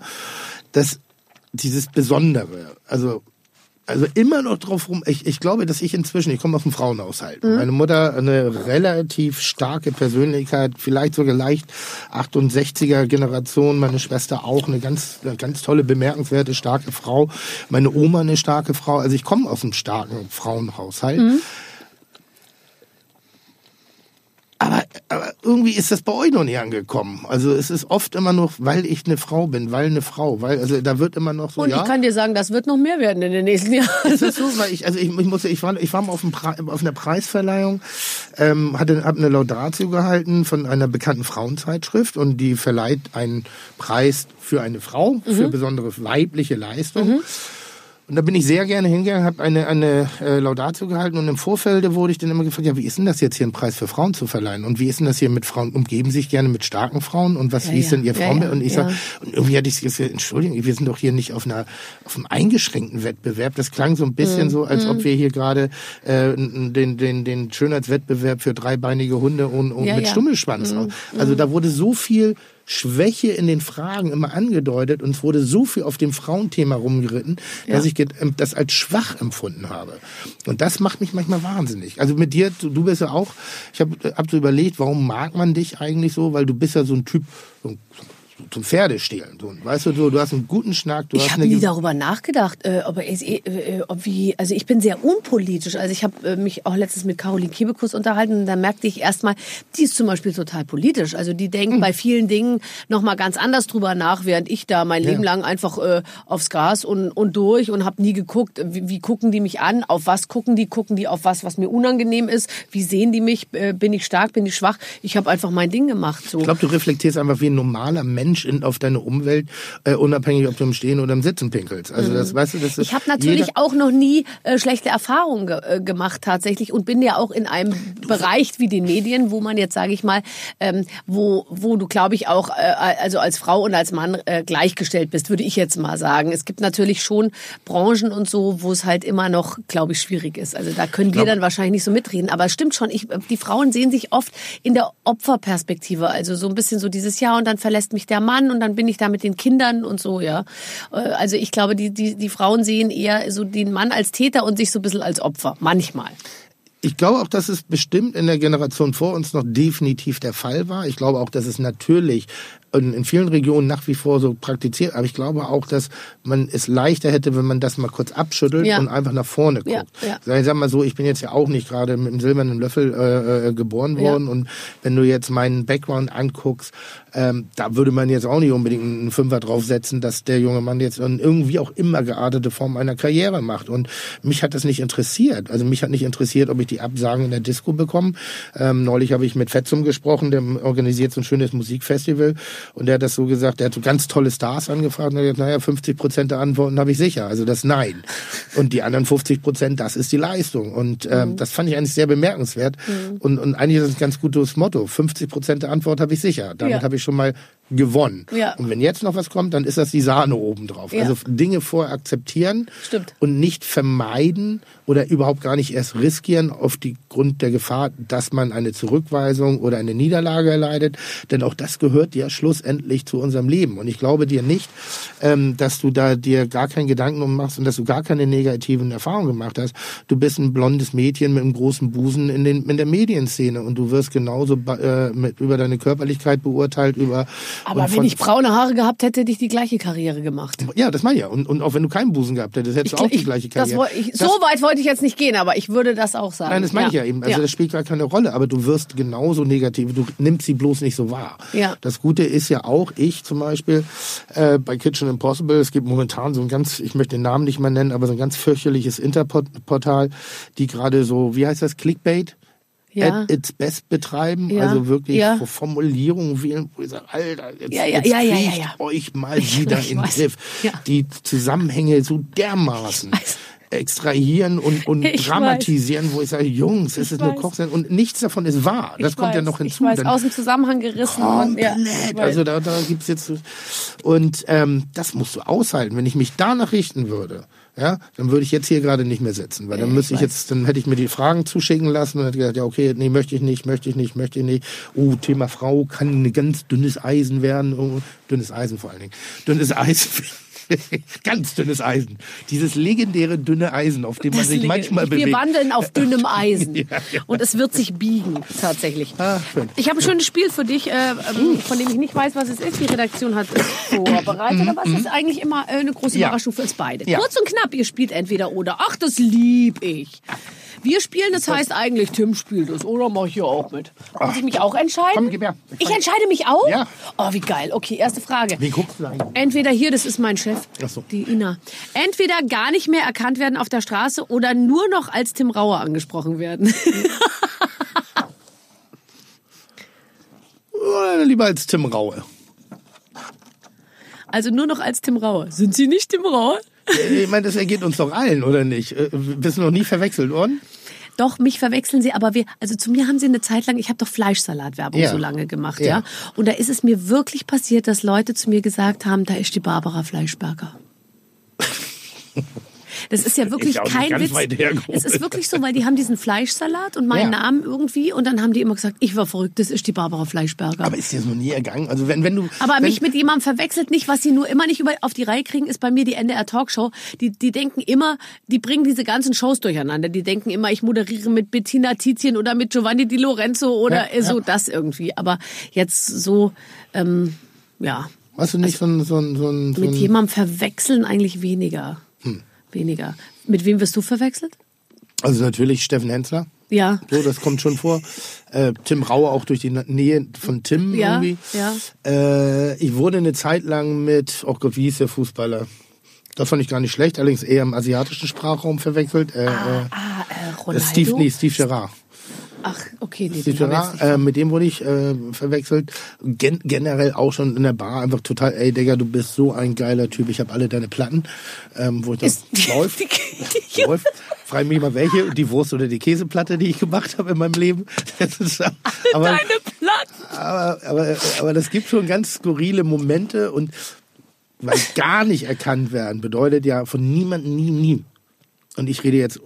Das, dieses Besondere. Also, also immer noch drauf rum. Ich, ich glaube, dass ich inzwischen, ich komme aus dem Frauenhaushalt. Meine Mutter eine relativ starke Persönlichkeit, vielleicht sogar leicht 68er Generation. Meine Schwester auch eine ganz, eine ganz tolle, bemerkenswerte, starke Frau. Meine Oma eine starke Frau. Also ich komme aus einem starken Frauenhaushalt. Aber, aber irgendwie ist das bei euch noch nicht angekommen. Also es ist oft immer noch, weil ich eine Frau bin, weil eine Frau, weil, also da wird immer noch so, Und ja. ich kann dir sagen, das wird noch mehr werden in den nächsten [LAUGHS] Jahren. Ist das so? Weil ich, also ich, ich muss, ich war, ich war mal auf, dem Pre auf einer Preisverleihung, ähm, hatte, hab eine Laudatio gehalten von einer bekannten Frauenzeitschrift und die verleiht einen Preis für eine Frau für besondere weibliche Leistung. Und da bin ich sehr gerne hingegangen, habe eine, eine äh, Laudatio gehalten und im Vorfeld wurde ich dann immer gefragt, ja, wie ist denn das jetzt hier, einen Preis für Frauen zu verleihen? Und wie ist denn das hier mit Frauen? Umgeben sich gerne mit starken Frauen? Und was, Ja, wie ist ja. denn ihr Ja, Frauenbild? ja, und ich ja. sag, und irgendwie hatte ich gesagt, Entschuldigung, wir sind doch hier nicht auf einer, auf einem eingeschränkten Wettbewerb. Das klang so ein Mhm. bisschen so, als ob wir hier gerade äh, den, den, den Schönheitswettbewerb für dreibeinige Hunde und, und Ja, mit ja. Stummelschwanz. Also da wurde so viel Schwäche in den Fragen immer angedeutet und es wurde so viel auf dem Frauenthema rumgeritten, dass ich ähm, das als schwach empfunden habe. Und das macht mich manchmal wahnsinnig. Also mit dir, du, bist ja auch, ich habe hab so überlegt, warum mag man dich eigentlich so, weil du bist ja so ein Typ, so ein, zum Pferdestehlen. So, weißt du, so, du hast einen guten Schnack, du Ich habe nie darüber nachgedacht, äh, ob, äh, äh, ob wie, also ich bin sehr unpolitisch. Also ich habe äh, mich auch letztens mit Caroline Kebekus unterhalten und da merkte ich erstmal, die ist zum Beispiel total politisch. Also die denkt bei vielen Dingen noch mal ganz anders drüber nach, während ich da mein Leben lang einfach äh, aufs Gas und, und durch und habe nie geguckt, wie, wie gucken die mich an, auf was gucken die, gucken die auf was, was mir unangenehm ist, wie sehen die mich, äh, bin ich stark, bin ich schwach. Ich habe einfach mein Ding gemacht. So. Ich glaube, du reflektierst einfach wie ein normaler Mensch in, auf deine Umwelt, äh, unabhängig, ob du im Stehen oder im Sitzen pinkelst. Also das, weißt du, das ist Mhm. Ich habe natürlich auch noch nie äh, schlechte Erfahrungen ge äh, gemacht tatsächlich und bin ja auch in einem Bereich wie den Medien, wo man jetzt sage ich mal, ähm, wo wo du glaube ich auch äh, also als Frau und als Mann äh, gleichgestellt bist, würde ich jetzt mal sagen. Es gibt natürlich schon Branchen und so, wo es halt immer noch, glaube ich, schwierig ist. Also da können wir dann wahrscheinlich nicht so mitreden, aber es stimmt schon. Ich, die Frauen sehen sich oft in der Opferperspektive, also so ein bisschen so dieses Jahr und dann verlässt mich der Mann und dann bin ich da mit den Kindern und so, ja. Äh, Also ich glaube, die, die, die Frauen sehen eher so den Mann als Täter und sich so ein bisschen als Opfer. Manchmal. Ich glaube auch, dass es bestimmt in der Generation vor uns noch definitiv der Fall war. Ich glaube auch, dass es natürlich in, vielen Regionen nach wie vor so praktiziert. Aber ich glaube auch, dass man es leichter hätte, wenn man das mal kurz abschüttelt Ja. und einfach nach vorne guckt. Ja, ja. Ich sag mal so, ich bin jetzt ja auch nicht gerade mit einem silbernen Löffel äh, äh, geboren worden. Und wenn du jetzt meinen Background anguckst, ähm, da würde man jetzt auch nicht unbedingt einen Fünfer draufsetzen, dass der junge Mann jetzt irgendwie auch immer geartete Form einer Karriere macht. Und mich hat das nicht interessiert. Also mich hat nicht interessiert, ob ich die Absagen in der Disco bekomme. Ähm, neulich habe ich mit Fetzum gesprochen, der organisiert so ein schönes Musikfestival. Und der hat das so gesagt, der hat so ganz tolle Stars angefragt und hat gesagt, naja, 50 Prozent der Antworten habe ich sicher. Also das Nein. Und die anderen 50 Prozent, das ist die Leistung. Und ähm, Mhm. das fand ich eigentlich sehr bemerkenswert. Und, und eigentlich ist das ein ganz gutes Motto. 50 Prozent der Antwort habe ich sicher. Damit Ja. habe ich schon mal gewonnen. Ja. Und wenn jetzt noch was kommt, dann ist das die Sahne obendrauf. Ja. Also Dinge vorher akzeptieren Stimmt. und nicht vermeiden oder überhaupt gar nicht erst riskieren auf die Grund der Gefahr, dass man eine Zurückweisung oder eine Niederlage erleidet. Denn auch das gehört ja schlussendlich zu unserem Leben. Und ich glaube dir nicht, ähm, dass du da dir gar keinen Gedanken um machst und dass du gar keine negativen Erfahrungen gemacht hast. Du bist ein blondes Mädchen mit einem großen Busen in, den, in der Medienszene und du wirst genauso äh, mit, über deine Körperlichkeit beurteilt, über Aber wenn ich braune Haare gehabt hätte, hätte ich die gleiche Karriere gemacht. ja, das meine ich ja. Und, und auch wenn du keinen Busen gehabt hättest, hättest du auch die gleiche das, Karriere. ich, Das- so weit wollte ich jetzt nicht gehen, aber ich würde das auch sagen. Nein, das meine ich ja eben. Also das spielt gar keine Rolle, aber du wirst genauso negativ, du nimmst sie bloß nicht so wahr. Ja. Das Gute ist ja auch, ich zum Beispiel, äh, bei Kitchen Impossible, es gibt momentan so ein ganz, ich möchte den Namen nicht mal nennen, aber so ein ganz fürchterliches Interportal, die gerade so, wie heißt das, Clickbait? Ja. At its best betreiben, Ja. also wirklich Ja. Formulierungen wählen, wo ich sage, Alter, jetzt, Ja, ja, jetzt ja, ja, ja, kriegt ja. euch mal [LAUGHS] wieder in den. Griff. Ja. Die Zusammenhänge so dermaßen. Extrahieren und, und [LAUGHS] Ich dramatisieren, wo ich sage, Jungs, es ist weiß. Kochsendung und nichts davon ist wahr. Das Ich kommt ja weiß, noch hinzu. Ich weiß, aus dem Zusammenhang gerissen. und, ja, Komplett. ich weiß. also da, da gibt's jetzt und ähm, das musst du aushalten. Wenn ich mich danach richten würde, ja, dann würde ich jetzt hier gerade nicht mehr sitzen, weil dann Ja, müsste ich ich jetzt, dann hätte ich mir die Fragen zuschicken lassen und hätte gesagt, ja okay, nee, möchte ich nicht, möchte ich nicht, möchte ich nicht. Oh, Thema Frau kann ein ganz dünnes Eisen werden, oh, dünnes Eisen vor allen Dingen, dünnes Eisen. [LAUGHS] Ganz dünnes Eisen. Dieses legendäre dünne Eisen, auf dem man Das sich manchmal Wir bewegt. wandeln auf [LAUGHS] dünnem Eisen. Ja, ja. Und es wird sich biegen, tatsächlich. Ah. Ich habe ein schönes Spiel für dich, äh, ähm, von dem ich nicht weiß, was es ist. Die Redaktion hat es [LAUGHS] vorbereitet. Aber es ist eigentlich immer äh, eine große Mhm, Ja. Überraschung für uns beide. Kurz und knapp, ihr spielt entweder oder. Ach, das lieb ich. Wir spielen, das heißt eigentlich, Tim spielt es. Oder mach ich hier auch mit? Muss ich mich auch entscheiden? Komm, gib her. Ich entscheide mich auch? Ja. Oh, wie geil. Okay, erste Frage. Wen guckst du eigentlich? Entweder hier, das ist mein Chef, Ach so. die Ina. Entweder gar nicht mehr erkannt werden auf der Straße oder nur noch als Tim Rauer angesprochen werden. [LAUGHS] Lieber als Tim Raue. Also nur noch als Tim Rauer. Sind Sie nicht Tim Rauer? Ich meine, das ergeht uns doch allen, oder nicht? Äh, Bist du noch nie verwechselt worden? Doch, mich verwechseln Sie, aber wir, also zu mir haben Sie eine Zeit lang, ich habe doch Fleischsalatwerbung Ja. so lange gemacht, Ja. ja. Und da ist es mir wirklich passiert, dass Leute zu mir gesagt haben, da ist die Barbara Fleischberger. [LAUGHS] Das ist ja wirklich Ist kein Witz. Es ist wirklich so, weil die haben diesen Fleischsalat und meinen Ja. Namen irgendwie und dann haben die immer gesagt, ich war verrückt, das ist die Barbara Fleischberger. Aber ist dir noch nie ergangen? Also wenn, wenn du. Aber wenn, mich mit jemandem verwechselt nicht, was sie nur immer nicht über, auf die Reihe kriegen, ist bei mir die NDR Talkshow. Die, die denken immer, die bringen diese ganzen Shows durcheinander. Die denken immer, ich moderiere mit Bettina Tizien oder mit Giovanni Di Lorenzo oder Ja, so ja. das irgendwie. Aber jetzt so, ähm, ja, Hast du nicht so ein. So ein, so ein, so mit jemandem verwechseln eigentlich weniger. Hm. Weniger. Mit wem wirst du verwechselt? also natürlich Steffen Hensler. Ja. So, das kommt schon vor. Äh, Tim Rauer auch durch die Nähe von Tim Ja, irgendwie. ja. Äh, ich wurde eine Zeit lang mit, oh Gott, wie hieß der Fußballer? Das fand ich gar nicht schlecht, allerdings eher im asiatischen Sprachraum verwechselt. Äh, Ah, äh, äh, Ronaldo? Steve, nee, Steve Gerrard. Ach, okay, nee, nicht. äh, mit dem wurde ich äh, verwechselt. Gen generell auch schon in der Bar einfach total, ey Digga, du bist so ein geiler Typ, ich habe alle deine Platten, ähm, wo ich das [LAUGHS] läuft. Ja. [LAUGHS] läuft. Frag mich mal welche, die Wurst oder die Käseplatte, die ich gemacht habe in meinem Leben. [LAUGHS] Das ist, aber, Deine Platten. aber, aber, aber das gibt schon ganz skurrile Momente und weil gar nicht erkannt werden bedeutet ja von niemandem nie, nie. Und ich rede jetzt,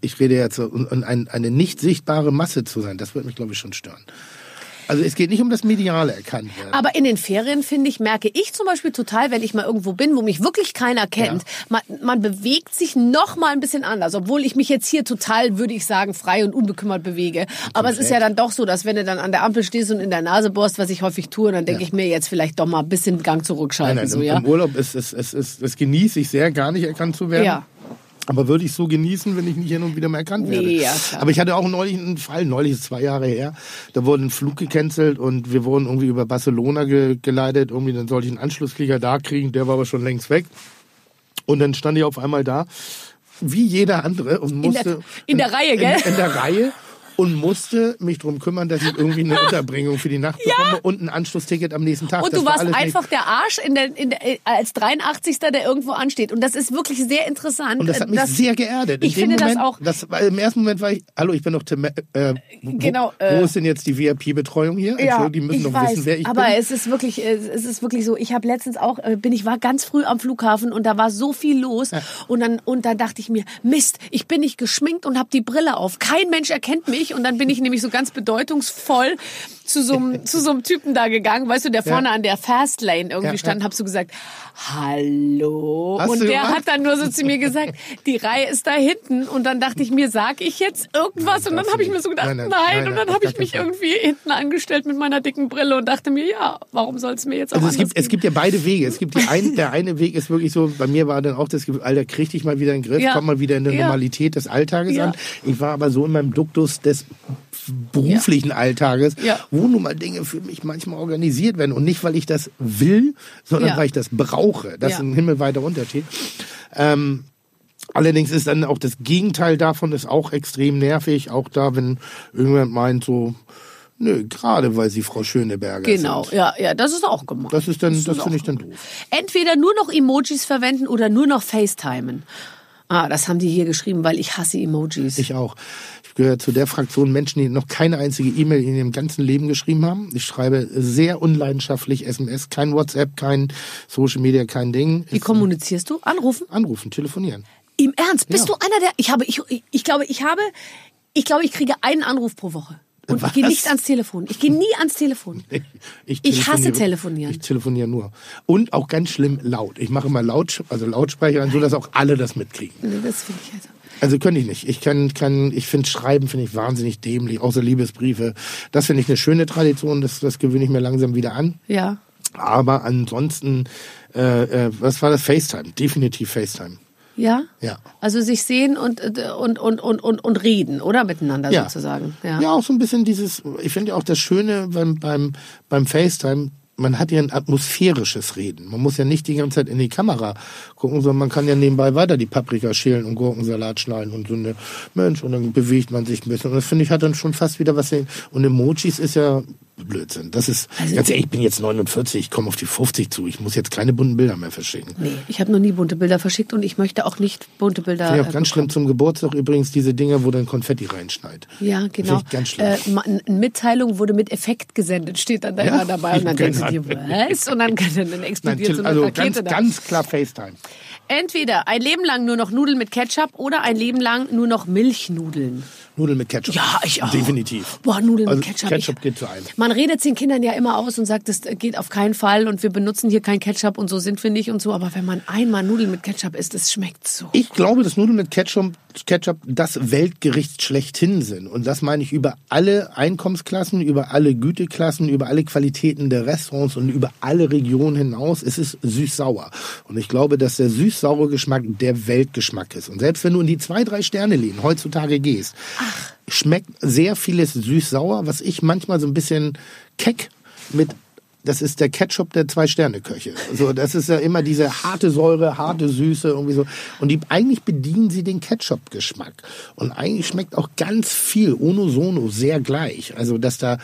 ich rede jetzt so, und, und ein, eine nicht sichtbare Masse zu sein, das wird mich glaube ich schon stören. Also es geht nicht um das mediale erkannt werden. Aber in den Ferien, finde ich, merke ich zum Beispiel total, wenn ich mal irgendwo bin, wo mich wirklich keiner kennt, man, man bewegt sich noch mal ein bisschen anders. Obwohl ich mich jetzt hier total, würde ich sagen, frei und unbekümmert bewege. Aber es ist ja dann doch so, dass wenn du dann an der Ampel stehst und in der Nase bohrst, was ich häufig tue, dann denke ich mir jetzt vielleicht doch mal ein bisschen Gang zurückschalten. Nein, nein, so, im, ja? im Urlaub ist es, es, es, es genieße ich sehr, gar nicht erkannt zu werden. Ja. Aber würde ich so genießen, wenn ich nicht hin und wieder mehr erkannt werde. Nee, ja, klar. Aber ich hatte auch neulich einen Fall, neulich ist zwei Jahre her, da wurde ein Flug gecancelt und wir wurden irgendwie über Barcelona ge geleitet. Irgendwie, dann sollte ich einen Anschlussflieger da kriegen, der war aber schon längst weg. Und dann stand ich auf einmal da, wie jeder andere und In der- musste... in der Reihe, gell? In, in der Reihe. Und musste mich drum kümmern, dass ich irgendwie eine [LAUGHS] Unterbringung für die Nacht bekomme und ein Anschlussticket am nächsten Tag. Und Das du war warst alles nicht- einfach der Arsch in der, in der, äh, als 83. der irgendwo ansteht. Und das ist wirklich sehr interessant. Und das hat mich Das- sehr geerdet. In Ich finde das Moment, auch. Das war, Im ersten Moment war ich, hallo, ich bin doch Tim, äh, wo, Genau, wo äh, ist denn jetzt die VIP-Betreuung hier? Entschuldigung, die müssen doch weiß, wissen, wer ich aber bin. es ist wirklich, äh, es ist wirklich so. Ich habe letztens auch, äh, bin ich war ganz früh am Flughafen und da war so viel los und dann und dann dachte ich mir, Mist, ich bin nicht geschminkt und habe die Brille auf. Kein Mensch erkennt mich und dann bin ich nämlich so ganz bedeutungsvoll zu so einem zu so einem Typen da gegangen, weißt du, der vorne an der Fastlane irgendwie Ja, stand, ja. hab so gesagt, hallo Hast und der gemacht? hat dann nur so zu mir gesagt, die Reihe ist da hinten und dann dachte ich mir, sag ich jetzt irgendwas und dann habe ich mir so gedacht, Nein, nein, nein, nein, und nein, dann habe ich mich irgendwie hinten angestellt mit meiner dicken Brille und dachte mir, ja, warum soll es mir jetzt auch Also es gibt, es gibt ja beide Wege. Es gibt die ein, [LAUGHS] der eine Weg ist wirklich so, bei mir war dann auch das Gefühl, Alter, krieg dich mal wieder in den Griff, Ja. komm mal wieder in die Ja. Normalität des Alltages Ja. an. Ich war aber so in meinem Duktus des beruflichen Alltages, Ja. Wo nun mal Dinge für mich manchmal organisiert werden. Und nicht, weil ich das will, sondern Ja. weil ich das brauche. Das Ja. ist ein himmelweiter Unterschied. Ähm, Allerdings ist dann auch das Gegenteil davon ist auch extrem nervig. Auch da, wenn irgendjemand meint so, nö, gerade weil sie Frau Schöneberger Genau, sind. ja, ja, das ist auch gemein. Das ist dann, das, ist finde ich dann doof. Entweder nur noch Emojis verwenden oder nur noch FaceTimen. Ah, das haben die hier geschrieben, weil ich hasse Emojis. Ich auch. Ich gehöre zu der Fraktion Menschen, die noch keine einzige E-Mail in ihrem ganzen Leben geschrieben haben. Ich schreibe sehr unleidenschaftlich SMS, kein WhatsApp, kein Social Media, kein Ding. Wie kommunizierst du? Anrufen? Anrufen, telefonieren. Im Ernst? Bist Ja. du einer der? Ich habe, ich, ich, ich glaube, ich habe, ich glaube, ich kriege einen Anruf pro Woche. Und ich Was? gehe nicht ans Telefon. Ich gehe nie ans Telefon. [LAUGHS] Ich, Ich hasse telefoniere- telefonieren. Ich telefoniere nur. Und auch ganz schlimm laut. Ich mache immer laut, also Lautsprecher so dass auch alle das mitkriegen. Das finde ich also. Also könnte ich nicht. Ich kann, kann, ich finde Schreiben finde ich wahnsinnig dämlich, außer Liebesbriefe. Das finde ich eine schöne Tradition, das, das gewöhne ich mir langsam wieder an. Ja. Aber ansonsten, äh, äh, was war das? FaceTime, definitiv FaceTime. Ja? Ja. Also sich sehen und, äh, und, und, und, und, und reden, oder? Miteinander Ja. sozusagen. Ja. Ja. auch so ein bisschen dieses, ich finde ja auch das Schöne beim, beim, beim FaceTime, man hat ja ein atmosphärisches Reden. Man muss ja nicht die ganze Zeit in die Kamera gucken, sondern man kann ja nebenbei weiter die Paprika schälen und Gurkensalat schneiden und so eine Mensch und dann bewegt man sich ein bisschen. Und das finde ich hat dann schon fast wieder was. Und Emojis ist ja Blödsinn. Das ist, Also- ganz ehrlich, ich bin jetzt 49, ich komme auf die 50 zu. Ich muss jetzt keine bunten Bilder mehr verschicken. Nee, ich habe noch nie bunte Bilder verschickt und ich möchte auch nicht bunte Bilder. Auch äh, ganz schlimm zum Geburtstag übrigens diese Dinge, wo dann Konfetti reinschneit. Ja, genau. Ganz schlimm. Äh, Mitteilung wurde mit Effekt gesendet, steht dann da Ja, immer dabei. Und dann denkst du dir, was? Und dann, dann Nein, explodiert so eine also Rakete ganz, da. ganz klar FaceTime. Entweder ein Leben lang nur noch Nudeln mit Ketchup oder ein Leben lang nur noch Milchnudeln. Nudeln mit Ketchup. Ja, ich auch. Definitiv. Boah, Nudeln also mit Ketchup. Ketchup ich, geht zu einem. Man redet es den Kindern ja immer aus und sagt, das geht auf keinen Fall und wir benutzen hier kein Ketchup und so sind wir nicht und so. Aber wenn man einmal Nudeln mit Ketchup isst, das schmeckt so. Ich glaube, dass Nudeln mit Ketchup, Ketchup das Weltgericht schlechthin sind. Und das meine ich über alle Einkommensklassen, über alle Güteklassen, über alle Qualitäten der Restaurants und über alle Regionen hinaus. Es ist süß-sauer. Und ich glaube, dass der süß-saure Geschmack der Weltgeschmack ist. Und selbst wenn du in die zwei, drei Sterne-Läden heutzutage gehst, schmeckt sehr vieles süß-sauer, was ich manchmal so ein bisschen keck mit das ist der Ketchup der Zwei-Sterne-Köche. So, das ist ja immer diese harte Säure, harte Süße, irgendwie so. Und die, eigentlich bedienen sie den Ketchup-Geschmack. Und eigentlich schmeckt auch ganz viel, ono sono, sehr gleich. Also, dass da,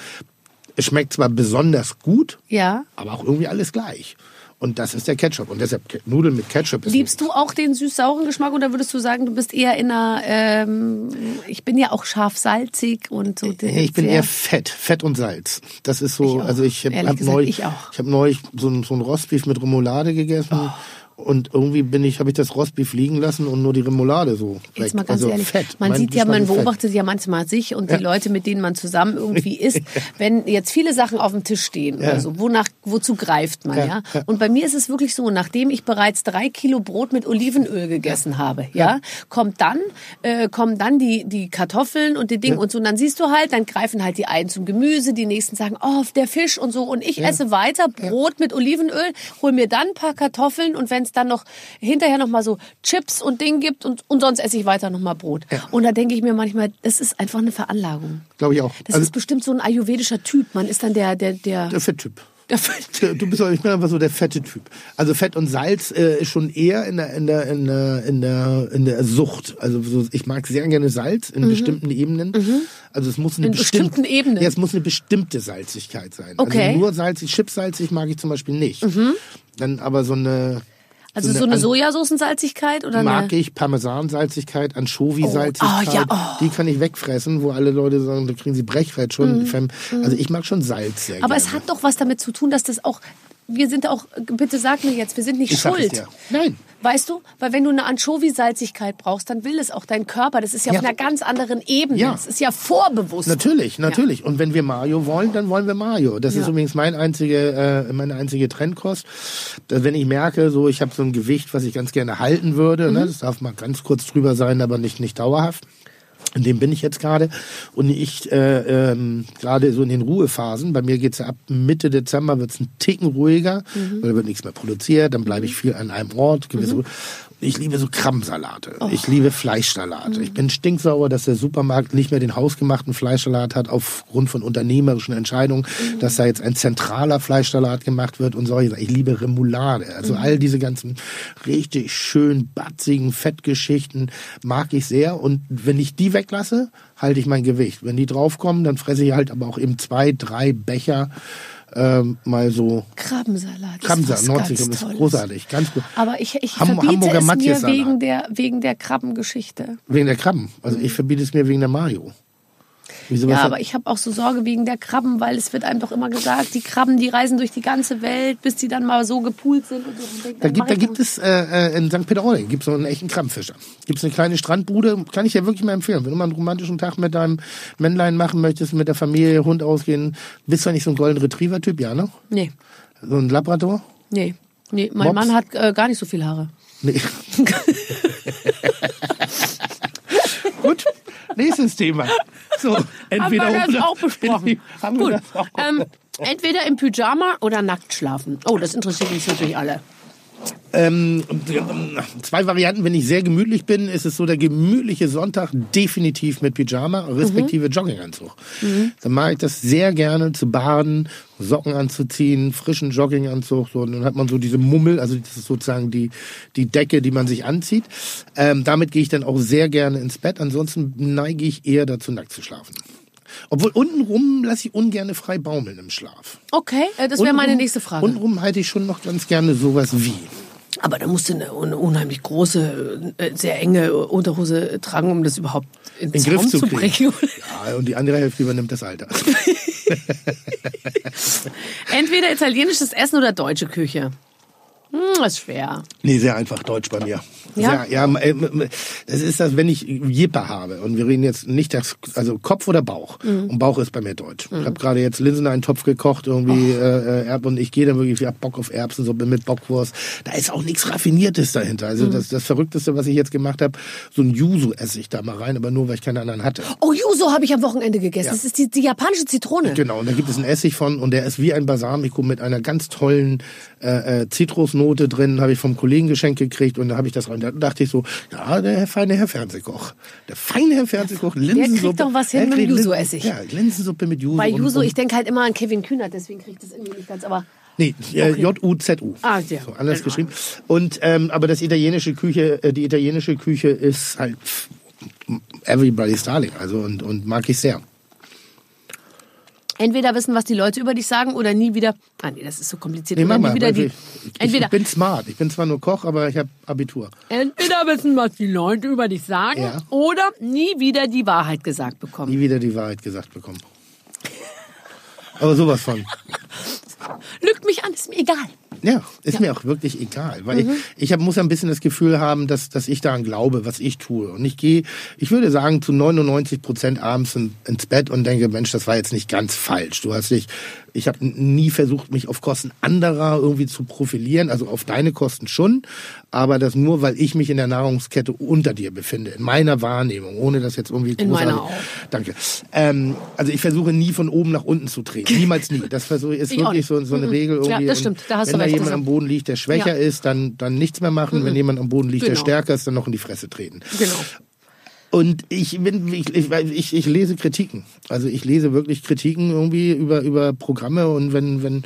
es schmeckt zwar besonders gut, Ja. aber auch irgendwie alles gleich. Und das ist der Ketchup. Und deshalb Nudeln mit Ketchup ist Liebst du auch den süß-sauren Geschmack oder würdest du sagen, du bist eher in einer, ähm, ich bin ja auch scharf-salzig und so. Nee, ich bin eher Fett, Fett und Salz. Das ist so, Ich auch. also ich habe hab neulich, ich auch. ich habe neulich so ein, so ein Rostbeef mit Remoulade gegessen Oh. Und irgendwie bin ich, habe ich das Rostbeef liegen lassen und nur die Remoulade so weg. Jetzt mal ganz also ehrlich, Fett. man Mein sieht ja, man ist Fett. beobachtet ja manchmal sich und die Leute, mit denen man zusammen irgendwie [LAUGHS] isst. Wenn jetzt viele Sachen auf dem Tisch stehen oder so, wonach, wozu greift man, ja, Ja, ja. Und bei mir ist es wirklich so, nachdem ich bereits drei Kilo Brot mit Olivenöl gegessen habe, ja, kommt dann, äh, kommen dann die, die Kartoffeln und die Dinge und so. Und dann siehst du halt, dann greifen halt die einen zum Gemüse, die nächsten sagen, oh, der Fisch und so. Und ich esse weiter Brot mit Olivenöl, hol mir dann ein paar Kartoffeln und wenn es dann noch hinterher noch mal so Chips und Ding gibt und, und sonst esse ich weiter noch mal Brot. Und da denke ich mir manchmal, das ist einfach eine Veranlagung. Glaube ich auch. Das Also, ist bestimmt so ein ayurvedischer Typ. Man ist dann der, der, der, der Fetttyp. der Du bist, ich bin einfach so der fette Typ. Also Fett und Salz äh, ist schon eher in der in der in der in der in der Sucht. Also so, ich mag sehr gerne Salz in bestimmten Ebenen. Also es muss eine Mhm. In bestimmte bestimmten Ebenen? Ja, es muss eine bestimmte Salzigkeit sein. Okay. Mhm. Also nur salzig, chipsalzig mag ich zum Beispiel nicht. Dann aber so eine also so eine An- Sojasoßensalzigkeit oder mag eine, ich Parmesansalzigkeit, Anchovy-Salzigkeit. Oh, ah, ja, oh. Die kann ich wegfressen, wo alle Leute sagen, da kriegen sie Brechfett schon. Also ich mag schon Salz sehr. Aber gerne. es hat doch was damit zu tun, dass das auch. Wir sind auch, bitte sag mir jetzt, wir sind nicht Ich schuld. Nein. Weißt du? Weil wenn du eine Anchovy-Salzigkeit brauchst, dann will es auch dein Körper. Das ist ja, Ja. auf einer ganz anderen Ebene. Ja. Das ist ja vorbewusst. Natürlich, natürlich. Und wenn wir Mayo wollen, dann wollen wir Mayo. Das ist Ja. übrigens mein einzige, äh, meine einzige Trendkost. Dass wenn ich merke, so ich habe so ein Gewicht, was ich ganz gerne halten würde, Mhm. ne, das darf mal ganz kurz drüber sein, aber nicht nicht dauerhaft. In dem bin ich jetzt gerade. Und ich äh, ähm, gerade so in den Ruhephasen, bei mir geht's ja ab Mitte Dezember wird's ein Ticken ruhiger, Mhm. weil da wird nichts mehr produziert, dann bleibe ich viel an einem Ort. Gewisse Mhm. Ich liebe so Krabbensalate. Oh. Ich liebe Fleischsalate. Ich bin stinksauer, dass der Supermarkt nicht mehr den hausgemachten Fleischsalat hat aufgrund von unternehmerischen Entscheidungen, Mhm. dass da jetzt ein zentraler Fleischsalat gemacht wird und solche Sachen. Ich liebe Remoulade. Mhm. Also all diese ganzen richtig schön batzigen Fettgeschichten mag ich sehr. Und wenn ich die weglasse, halte ich mein Gewicht. Wenn die draufkommen, dann fresse ich halt aber auch eben zwei, drei Becher ähm, mal so Krabbensalat. Krabbensalat, Nordsee, ganz das ist großartig, ganz gut. Aber ich, ich Ham- verbiete Hamburger es mir wegen der, wegen der Krabbengeschichte. Wegen der Krabben. Also ich verbiete es mir wegen der Mayo. Wieso, Ja, aber ich habe auch so Sorge wegen der Krabben, weil es wird einem doch immer gesagt, die Krabben, die reisen durch die ganze Welt, bis die dann mal so gepoolt sind und so. Und denk, Da gibt, da gibt es äh, äh, in St. Peter-Ording gibt es so einen echten Krabbenfischer. Gibt es eine kleine Strandbude, kann ich ja wirklich mal empfehlen. Wenn du mal einen romantischen Tag mit deinem Männlein machen möchtest, mit der Familie, Hund ausgehen, bist du nicht so ein Golden Retriever-Typ, ja, ne? Nee, So ein Labrador? nee, nee. Mein Mops? Mann hat äh, gar nicht so viel Haare. Nee. [LAUGHS] [LAUGHS] Nächstes Thema. So, entweder haben wir das oder. auch besprochen. [LAUGHS] Haben wir Gut. das auch Ähm, entweder im Pyjama oder nackt schlafen. Oh, das interessiert uns natürlich alle. Ähm, zwei Varianten. Wenn ich sehr gemütlich bin, ist es so der gemütliche Sonntag definitiv mit Pyjama, respektive Jogginganzug. Dann mache ich das sehr gerne zu baden, Socken anzuziehen, frischen Jogginganzug. So, und dann hat man so diese Mummel, also das ist sozusagen die, die Decke, die man sich anzieht. Ähm, damit gehe ich dann auch sehr gerne ins Bett. Ansonsten neige ich eher dazu, nackt zu schlafen. Obwohl untenrum lasse ich ungerne frei baumeln im Schlaf. Okay, äh, das wäre meine nächste Frage. Untenrum halte ich schon noch ganz gerne sowas wie. Aber da musst du eine, eine unheimlich große, äh, sehr enge Unterhose tragen, um das überhaupt in in den Griff zu zu kriegen. bringen. Ja, und die andere Hälfte übernimmt das Alter. [LAUGHS] Entweder italienisches Essen oder deutsche Küche. Hm, das ist schwer. Nee, sehr einfach Deutsch bei mir. Ja? Sehr, ja, äh, das ist das, wenn ich Jipper habe und wir reden jetzt nicht das, also Kopf oder Bauch. Mhm. Und Bauch ist bei mir Deutsch. Ich habe gerade jetzt Linsen in einen Topf gekocht, irgendwie Oh. äh, äh, Erb und ich gehe dann wirklich, ich hab Bock auf Erbsensuppe mit Bockwurst. Da ist auch nichts Raffiniertes dahinter. Mhm. Also das, das Verrückteste, was ich jetzt gemacht habe, so ein Yuzu esse ich da mal rein, aber nur, weil ich keine anderen hatte. Oh, Yuzu habe ich am Wochenende gegessen. Ja. Das ist die, die japanische Zitrone. Genau, und da gibt es einen Essig von und der ist wie ein Balsamico mit einer ganz tollen äh, äh, Zitrusnote drin, habe ich vom Kollegen geschenkt gekriegt und da habe ich das rein. Da dachte ich so, ja, der feine Herr Fernsehkoch. Der feine Herr Fernsehkoch, Linsensuppe. doch was hin Der mit kriegt Yuzu-Essig. Ja, Linsensuppe mit Yuzu. Bei und, ich denke halt immer an Kevin Kühnert, deswegen kriege ich das irgendwie nicht ganz, aber Nee, äh, J-U-Z-U. Ah, ja. So, anders Genau. geschrieben. Und, ähm, aber das italienische Küche, äh, die italienische Küche ist halt everybody's darling, also und, und mag ich sehr. Entweder wissen, was die Leute über dich sagen oder nie wieder. Ah, nee, das ist so kompliziert. Nee, mach nie wieder die, ich, ich, entweder, ich bin smart. Ich bin zwar nur Koch, aber ich habe Abitur. entweder wissen, was die Leute über dich sagen Ja. oder nie wieder die Wahrheit gesagt bekommen. Nie wieder die Wahrheit gesagt bekommen. Aber sowas von. Lügt mich an, ist mir egal. Ja, ist mir auch wirklich egal, weil ich, ich hab, muss ein bisschen das Gefühl haben, dass, dass ich daran glaube, was ich tue. Und ich gehe, ich würde sagen, zu 99 Prozent abends in, ins Bett und denke, Mensch, das war jetzt nicht ganz falsch. Du hast dich, ich habe nie versucht, mich auf Kosten anderer irgendwie zu profilieren, also auf deine Kosten schon, aber das nur, weil ich mich in der Nahrungskette unter dir befinde, in meiner Wahrnehmung, ohne das jetzt irgendwie In meiner auch. Danke. Ähm, also ich versuche nie von oben nach unten zu treten. [LAUGHS] Niemals nie. Das versuche ist Ich wirklich so, so eine Regel Ja, irgendwie. das Und stimmt. Da hast du wenn da recht. jemand Das- am Boden liegt, der schwächer Ja. ist, dann, dann nichts mehr machen. Wenn jemand am Boden liegt, der Genau. stärker ist, dann noch in die Fresse treten. Genau. Und ich bin, ich, ich, ich, lese Kritiken. Also ich lese wirklich Kritiken irgendwie über, über Programme und wenn, wenn,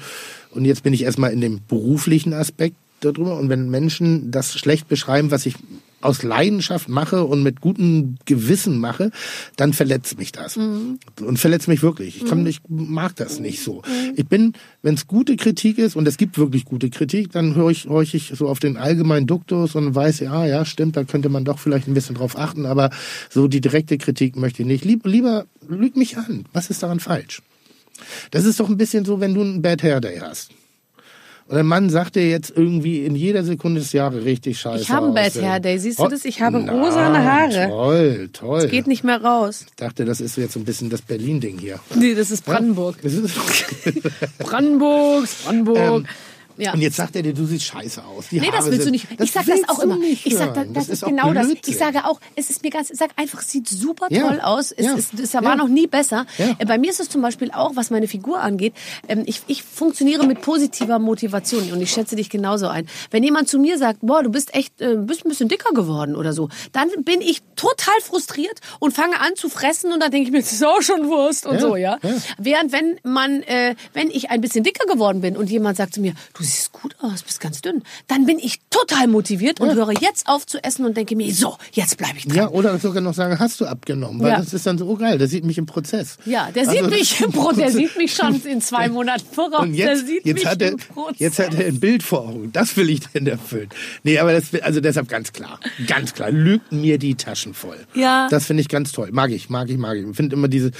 und jetzt bin ich erstmal in dem beruflichen Aspekt darüber und wenn Menschen das schlecht beschreiben, was ich aus Leidenschaft mache und mit gutem Gewissen mache, dann verletzt mich das. Und verletzt mich wirklich. Ich kann, ich mag das nicht so. Ich bin, wenn es gute Kritik ist, und es gibt wirklich gute Kritik, dann höre ich, höre ich so auf den allgemeinen Duktus und weiß, ja, ja, stimmt, da könnte man doch vielleicht ein bisschen drauf achten, aber so die direkte Kritik möchte ich nicht. Lieb, lieber lüg mich an. Was ist daran falsch? Das ist doch ein bisschen so, wenn du einen Bad Hair Day hast. Und ein Mann sagt dir jetzt irgendwie in jeder Sekunde des Jahres richtig scheiße Ich habe einen Bad. Hair Day. Siehst du Oh, das? Ich habe na, rosane Haare. Toll, toll. Geht nicht mehr raus. Ich dachte, das ist jetzt so ein bisschen das Berlin-Ding hier. Nee, das ist Brandenburg. Das ist- [LAUGHS] Brandenburg, Brandenburg. Ähm, ja. Und jetzt sagt er dir, du siehst scheiße aus. Die Nee, das Haare willst du sind- nicht. Ich sag das willst auch du immer. nicht Ich sag, das, hören. das, ist genau das. Ich sage auch, es ist mir ganz, ich sag einfach, es sieht super Ja. toll aus. Es, Ja. ist, es war Ja. noch nie besser. Äh, Bei mir ist es zum Beispiel auch, was meine Figur angeht, ähm, ich, ich funktioniere mit positiver Motivation und ich schätze dich genauso ein. Wenn jemand zu mir sagt, boah, du bist echt, äh, bist ein bisschen dicker geworden oder so, dann bin ich total frustriert und fange an zu fressen und dann denke ich mir, das ist auch schon Wurst und so, ja. Ja. Während wenn man, äh, wenn ich ein bisschen dicker geworden bin und jemand sagt zu mir, du siehst gut aus, bist ganz dünn. Dann bin ich total motiviert und höre jetzt auf zu essen und denke mir, so, jetzt bleibe ich dran. Ja, oder sogar noch sagen, hast du abgenommen? Weil Ja. das ist dann so, oh geil, der sieht mich im Prozess. Ja, der sieht Also- mich im Pro, der sieht mich schon in zwei [LAUGHS] Monaten voraus. Und jetzt, der sieht jetzt, mich hat er, im Prozess. jetzt hat er ein Bild vor Augen. Das will ich denn erfüllen. Nee, aber das, also deshalb ganz klar. Ganz klar. Lügt mir die Taschen voll. Ja. Das finde ich ganz toll. Mag ich, mag ich, mag ich. Ich finde immer diese,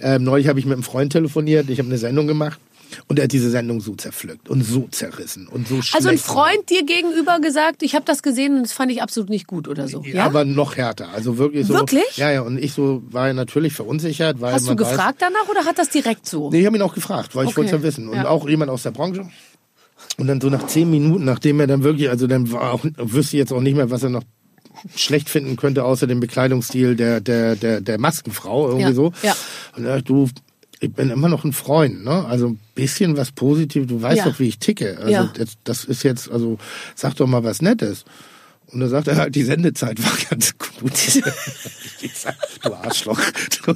ähm, neulich habe ich mit einem Freund telefoniert. Ich habe eine Sendung gemacht. Und er hat diese Sendung so zerpflückt und so zerrissen und so schlecht. Also ein. Freund dir gegenüber gesagt, ich habe das gesehen und das fand ich absolut nicht gut oder so. Ja? Aber noch härter. Also wirklich so. Wirklich? Ja, ja. Und ich so war natürlich verunsichert, weil Hast du man weiß, gefragt danach oder hat das direkt so? Nee, ich habe ihn auch gefragt, weil ich Okay. wollte es ja wissen. Und Ja. auch jemand aus der Branche. Und dann so nach zehn Minuten, nachdem er dann wirklich, also dann war auch, wüsste ich jetzt auch nicht mehr, was er noch schlecht finden könnte, außer dem Bekleidungsstil der, der, der, der Maskenfrau, irgendwie Ja, so. ja. Und da dachte ich, du, ich bin immer noch ein Freund, ne? Also ein bisschen was Positives, du weißt Ja. doch, wie ich ticke. Also Ja. das, das ist jetzt, also sag doch mal was Nettes. Und da sagt er halt, die Sendezeit war [LAUGHS] ganz gut. [LAUGHS] sag, du Arschloch, du,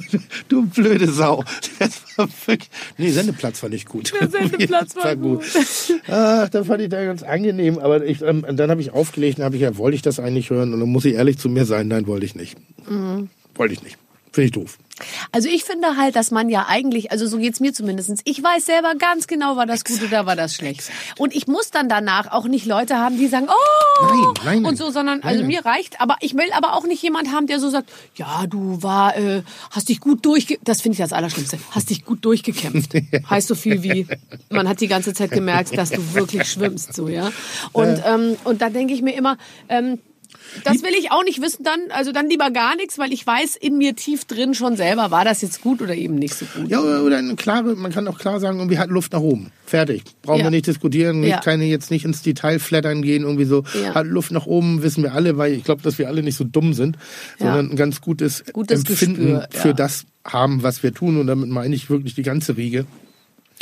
du blöde Sau. Das war wirklich, nee, Sendeplatz fand ich gut. Der Sendeplatz [LAUGHS] war Ach, da fand ich da ganz angenehm. Aber ich, ähm, dann habe ich aufgelegt, dann habe ich ja, wollte ich das eigentlich hören? Und dann muss ich ehrlich zu mir sein, nein, wollte ich nicht. Mhm. Wollte ich nicht. Finde ich doof. Also ich finde halt, dass man ja eigentlich, also so geht's mir zumindest. Ich weiß selber ganz genau, war das gut oder war das schlecht. Und ich muss dann danach auch nicht Leute haben, die sagen, oh, Nein, nein, und so, sondern also Nein, nein. mir reicht. Aber ich will aber auch nicht jemand haben, der so sagt, ja, du war, äh, hast dich gut durchge, das finde ich das Allerschlimmste, hast dich gut durchgekämpft. [LAUGHS] heißt so viel wie, man hat die ganze Zeit gemerkt, dass du wirklich schwimmst, so ja. Und ähm, und da denke ich mir immer. Ähm, das will ich auch nicht wissen dann, also dann lieber gar nichts, weil ich weiß in mir tief drin schon selber, war das jetzt gut oder eben nicht so gut. Ja, oder, oder eine klare, man kann auch klar sagen, irgendwie hat Luft nach oben. Fertig. Brauchen Ja. wir nicht diskutieren, nicht, Ja. keine jetzt nicht ins Detail flattern gehen, irgendwie so. Ja. Hat Luft nach oben, wissen wir alle, weil ich glaube, dass wir alle nicht so dumm sind, sondern ein ganz gutes, Gutes Empfinden Gespür, für das haben, was wir tun. Und damit meine ich wirklich die ganze Riege.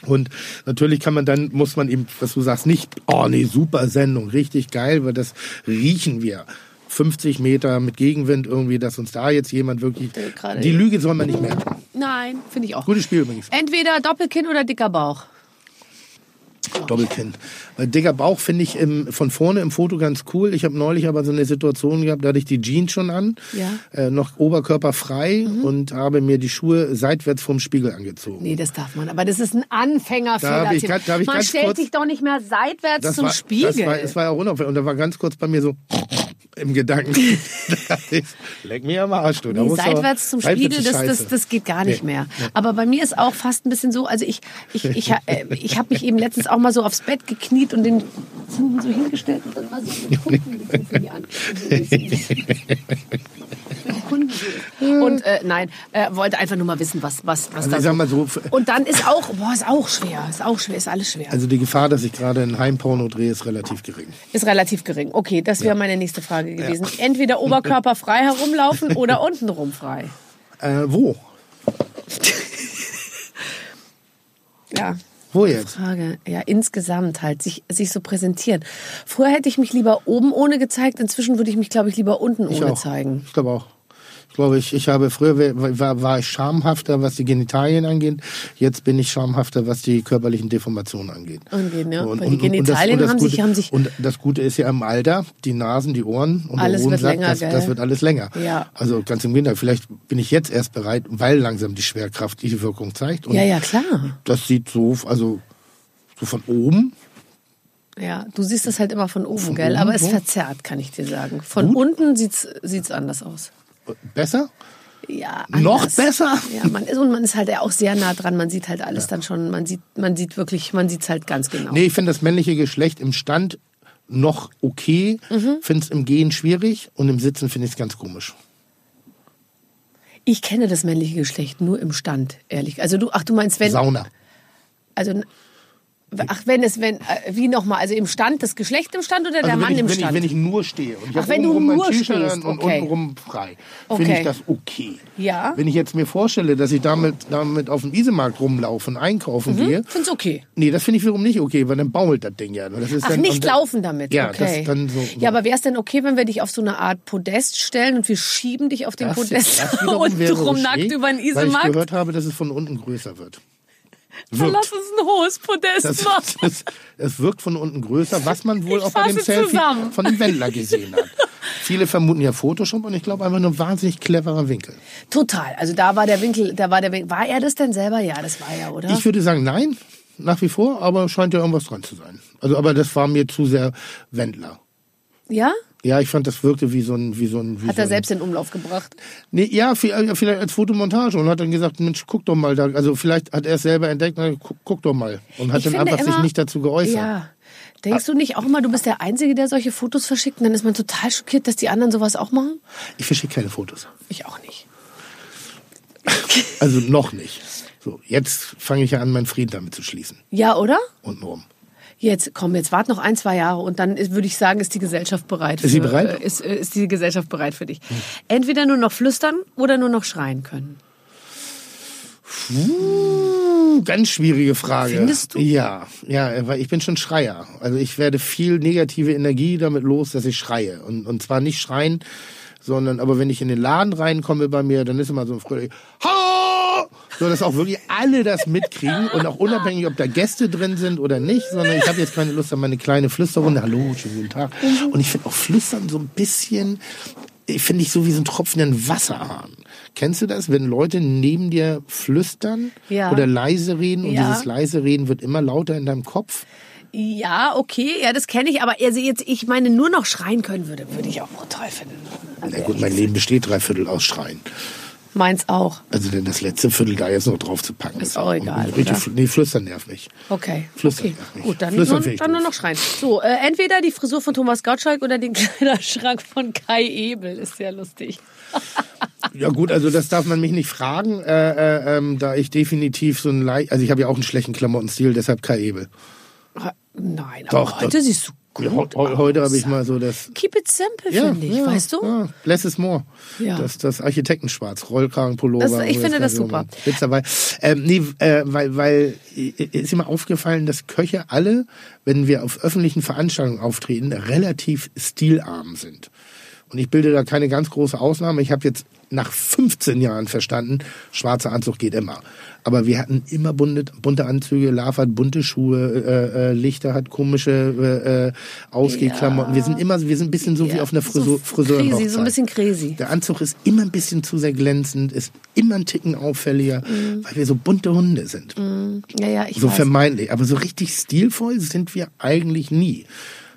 Und natürlich kann man dann, muss man eben, was du sagst, nicht, oh nee, super Sendung, richtig geil, weil das riechen wir. 50 Meter mit Gegenwind irgendwie, dass uns da jetzt jemand wirklich, die Lüge soll man nicht merken. Nein, finde ich auch. Gutes Spiel übrigens. Entweder Doppelkinn oder dicker Bauch. Doppelkinn. Weil dicker Bauch finde ich im, von vorne im Foto ganz cool. Ich habe neulich aber so eine Situation gehabt, da hatte ich die Jeans schon an, Ja. Mhm. äh, noch oberkörperfrei und habe mir die Schuhe seitwärts vom Spiegel angezogen. Nee, das darf man. Aber das ist ein Anfängerfehler. Da ich da man stellt kurz- sich doch nicht mehr seitwärts zum war, Spiegel. Das war, das war ja auch unauffällig. Und da war ganz kurz bei mir so im Gedanken. [LAUGHS] Leck mir am Arsch, du. Da Nee, seitwärts zum Spiegel, das, das, das geht gar nicht Nee, mehr. Aber bei mir ist auch fast ein bisschen so, also ich, ich, ich, äh, ich habe mich eben letztens auch mal so aufs Bett gekniet und den hinten so hingestellt und dann mal so [LAUGHS] die an. Und äh, nein, äh, wollte einfach nur mal wissen, was, was, was Also da so. sag mal so, Und dann ist auch, boah, ist auch schwer, ist auch schwer, ist alles schwer. also die Gefahr, dass ich gerade ein Heimporno drehe, ist relativ gering. Ist relativ gering. Okay, das wäre meine nächste Frage gewesen. Entweder oberkörperfrei herumlaufen [LAUGHS] oder untenrum frei. Äh, wo? [LAUGHS] Ja. Wo jetzt? Frage. Ja, insgesamt halt, sich, sich so präsentieren. Früher hätte ich mich lieber oben ohne gezeigt, inzwischen würde ich mich, glaube ich, lieber unten Ich ohne auch. zeigen. Ich glaube auch. Ich glaube, ich, ich habe früher war, war, ich schamhafter, was die Genitalien angeht. Jetzt bin ich schamhafter, was die körperlichen Deformationen angeht. Angeht, ja. Und, Weil die Genitalien haben sich- Gute, haben sich- und das Gute ist ja im Alter, die Nasen, die Ohren und Alles der wird Hodensack, länger, das, das wird alles länger. Ja. Also ganz im Gegenteil, vielleicht bin ich jetzt erst bereit, weil langsam die Schwerkraft die Wirkung zeigt. Ja, ja, klar. Das sieht so, also so von oben. Ja, du siehst das halt immer von oben, Von gell? oben, Aber es verzerrt, kann ich dir sagen. Von Gut. unten sieht's sieht's anders aus. Besser? Ja, Noch besser? Ja, man ist und man ist halt auch sehr nah dran. Man sieht halt alles dann schon. Man sieht, man sieht wirklich, man sieht's halt ganz genau. Nee, ich finde das männliche Geschlecht im Stand noch okay, Mhm. finde es im Gehen schwierig und im Sitzen finde ich es ganz komisch. Ich kenne das männliche Geschlecht nur im Stand, ehrlich. Also du, ach du meinst wenn, Sauna. also ach wenn es wenn äh, wie nochmal, also im Stand das Geschlecht im Stand oder der Also Mann wenn ich, im wenn, ich, Stand? wenn ich nur stehe und ich Ach, wenn du nur stehst, an und okay. untenrum frei, finde Okay. ich das okay. Ja. Wenn ich jetzt mir vorstelle, dass ich damit, damit auf dem Isemarkt rumlaufe und einkaufen gehe, Find's okay. nee, das finde ich wiederum nicht okay, weil dann baumelt das Ding ja. Das ist Ach, dann, nicht laufen damit. Ja, okay. das dann so. Ja, aber wäre es denn okay, wenn wir dich auf so eine Art Podest stellen und wir schieben dich auf den das, Podest das [LAUGHS] okay, nackt über den Weil ich Isemarkt? gehört habe, dass es von unten größer wird. Dann Wirkt. lass uns ein hohes Podest Das, machen. [LAUGHS] das, es wirkt von unten größer, was man wohl Ich auch bei dem Selfie zusammen. von dem Wendler gesehen hat. Viele vermuten ja Photoshop und ich glaube einfach nur ein wahnsinnig cleverer Winkel. Total. Also da war der Winkel, da war der Winkel. War er das denn selber? Ja, das war er, oder? Ich würde sagen, nein, nach wie vor, aber scheint ja irgendwas dran zu sein. Also, aber das war mir zu sehr Wendler. ja? Ja, ich fand, das wirkte wie so ein, wie so ein. Wie Hat so er selbst in Umlauf gebracht. Nee, ja, vielleicht vielleicht als Fotomontage und hat dann gesagt, Mensch, guck doch mal da. Also vielleicht hat er es selber entdeckt, na, guck, guck doch mal. Und hat Ich dann einfach sich immer- nicht dazu geäußert. Ja. Denkst du nicht auch immer, du bist der Einzige, der solche Fotos verschickt? Und dann ist man total schockiert, dass die anderen sowas auch machen? Ich verschicke keine Fotos. Ich auch nicht. [LAUGHS] Also noch nicht. So, jetzt fange ich ja an, meinen Frieden damit zu schließen. Ja, oder? Untenrum. Jetzt, komm, jetzt wart noch ein, zwei Jahre und dann würde ich sagen, ist die Gesellschaft bereit. Ist sie für- bereit? äh, Ist, äh, ist die Gesellschaft bereit für dich. Entweder nur noch flüstern oder nur noch schreien können. Uh, ganz schwierige Frage. Findest du? Ja, ja, weil ich bin schon Schreier. Also ich werde viel negative Energie damit los, dass ich schreie. Und, und zwar nicht schreien, sondern aber wenn ich in den Laden reinkomme bei mir, dann ist immer so ein fröhlich Ha! So, dass auch wirklich alle das mitkriegen und auch unabhängig, ob da Gäste drin sind oder nicht, sondern ich habe jetzt keine Lust an meine kleine Flüsterrunde. Hallo, schönen guten Tag. Und ich finde auch Flüstern so ein bisschen, ich finde ich so wie so ein Tropfen in den Wasserhahn. Kennst du das, wenn Leute neben dir flüstern Ja. oder leise reden und Ja. dieses leise Reden wird immer lauter in deinem Kopf? Ja, okay, ja, das kenne ich, aber also jetzt, ich meine, nur noch schreien können würde, würde ich auch brutal finden. Na gut, mein Leben besteht drei Viertel aus Schreien. Meins auch. Also denn das letzte Viertel da jetzt noch drauf zu packen. Ist auch egal, Richtig, fl- nee, flüstern nervt mich. Okay. Flüstern okay. darf nicht. Gut, dann, Flüstern nur, dann nur noch schreien. So, äh, entweder die Frisur von Thomas Gottschalk oder den [LAUGHS] Kleiderschrank von Kai Ebel. Ist sehr lustig. [LAUGHS] Ja gut, also das darf man mich nicht fragen, äh, äh, ähm, da ich definitiv so ein leicht, also ich habe ja auch einen schlechten Klamottenstil, deshalb Kai Ebel. Nein, Doch, aber heute doch. siehst du gut Ja, heu- heu- heute habe ich mal so das Keep it simple, finde ich, weißt du? Ja, less is more. Ja. Das, das Architektenschwarz, Rollkragenpullover. Das- ich finde das so super. Witz dabei. Ähm, nee, äh, weil, weil äh, ist mir aufgefallen, dass Köche alle, wenn wir auf öffentlichen Veranstaltungen auftreten, relativ stilarm sind. Und ich bilde da keine ganz große Ausnahme. Ich habe jetzt nach 15 Jahren verstanden, schwarzer Anzug geht immer. Aber wir hatten immer bunte, bunte Anzüge, Lava hat bunte Schuhe, äh, äh, Lichter hat komische äh, äh, Ausgehklamotten. Wir sind immer, wir sind ein bisschen so wie Ja, auf einer Frisur, so Friseur. crazy, so ein bisschen crazy. Der Anzug ist immer ein bisschen zu sehr glänzend, ist immer ein Ticken auffälliger, weil wir so bunte Hunde sind. Ja, ja, ich So weiß. vermeintlich. Aber so richtig stilvoll sind wir eigentlich nie.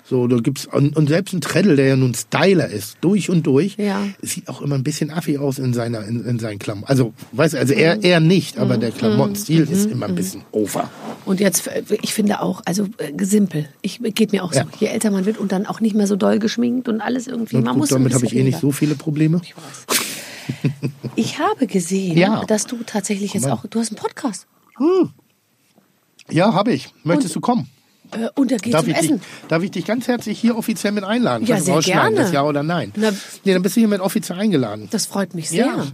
So, da gibt's, und, und selbst ein Treddle, der ja nun Styler ist, durch und durch, Ja. sieht auch immer ein bisschen affig aus in seiner, in, in seinen Klamotten. Also, weißt du, also Mhm. er, er nicht, aber der Klamottenstil ist immer ein bisschen over. Und jetzt, äh, ich finde auch, also äh, simpel. Ich geht mir auch so. Ja. Je älter man wird und dann auch nicht mehr so doll geschminkt und alles irgendwie. Und man gut, muss damit habe ich eh nicht so viele Probleme. Ich weiß. Ich habe gesehen, Ja. dass du tatsächlich jetzt auch, du hast einen Podcast. Ja, habe ich. Möchtest du kommen? Äh, und da geht Darf zum ich, dich, Essen. darf ich dich ganz herzlich hier offiziell mit einladen? Ja, sehr gerne. Das ja oder nein? Na- nee, dann bist du hier mit offiziell eingeladen. Das freut mich sehr. Ja.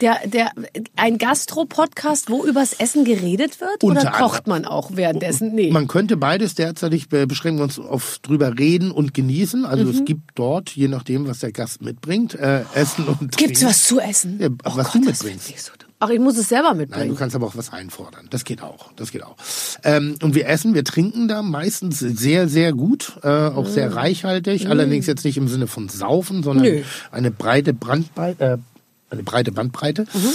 Der, der, ein Gastro-Podcast, wo übers Essen geredet wird? Unter oder kocht man auch währenddessen? Nee. Man könnte beides derzeitig be- beschränken wir uns auf drüber reden und genießen. Also Mhm. es gibt dort, je nachdem, was der Gast mitbringt, äh, Essen und Trinken. Gibt's was zu essen? Ja, oh was Gott, du das mitbringst. Ach, ich muss es selber Nein, mitbringen. du kannst aber auch was einfordern. Das geht auch. Das geht auch. Ähm, und wir essen, wir trinken da meistens sehr, sehr gut, äh, auch sehr reichhaltig. Allerdings jetzt nicht im Sinne von Saufen, sondern Mm. Nö. eine breite Brandbreite, äh, eine breite Bandbreite. Mhm.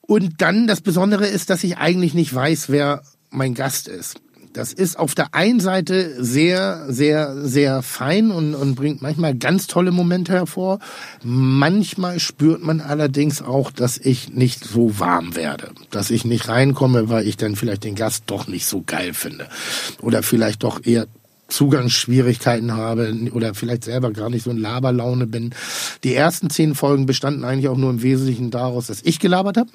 Und dann das Besondere ist, dass ich eigentlich nicht weiß, wer mein Gast ist. Das ist auf der einen Seite sehr, sehr, sehr fein und, und bringt manchmal ganz tolle Momente hervor. Manchmal spürt man allerdings auch, dass ich nicht so warm werde. Dass ich nicht reinkomme, weil ich dann vielleicht den Gast doch nicht so geil finde. Oder vielleicht doch eher Zugangsschwierigkeiten habe oder vielleicht selber gar nicht so in Laberlaune bin. Die ersten zehn Folgen bestanden eigentlich auch nur im Wesentlichen daraus, dass ich gelabert habe.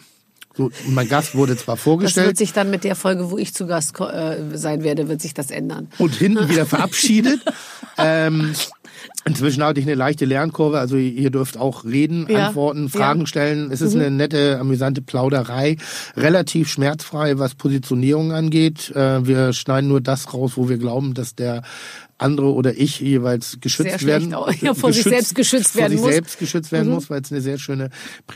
So, mein Gast wurde zwar Das vorgestellt. wird sich dann mit der Folge, wo ich zu Gast äh, sein werde, wird sich das ändern. und hinten wieder verabschiedet. [LAUGHS] ähm, Inzwischen hatte ich eine leichte Lernkurve, also ihr dürft auch reden, Ja. antworten, Fragen Ja. Mhm. stellen. Es ist eine nette, amüsante Plauderei, relativ schmerzfrei, was Positionierung angeht. Äh, Wir schneiden nur das raus, wo wir glauben, dass der andere oder ich jeweils geschützt Sehr werden. Ja, vor sich selbst geschützt werden vor sich muss. Mhm. selbst geschützt werden muss, weil es eine sehr schöne,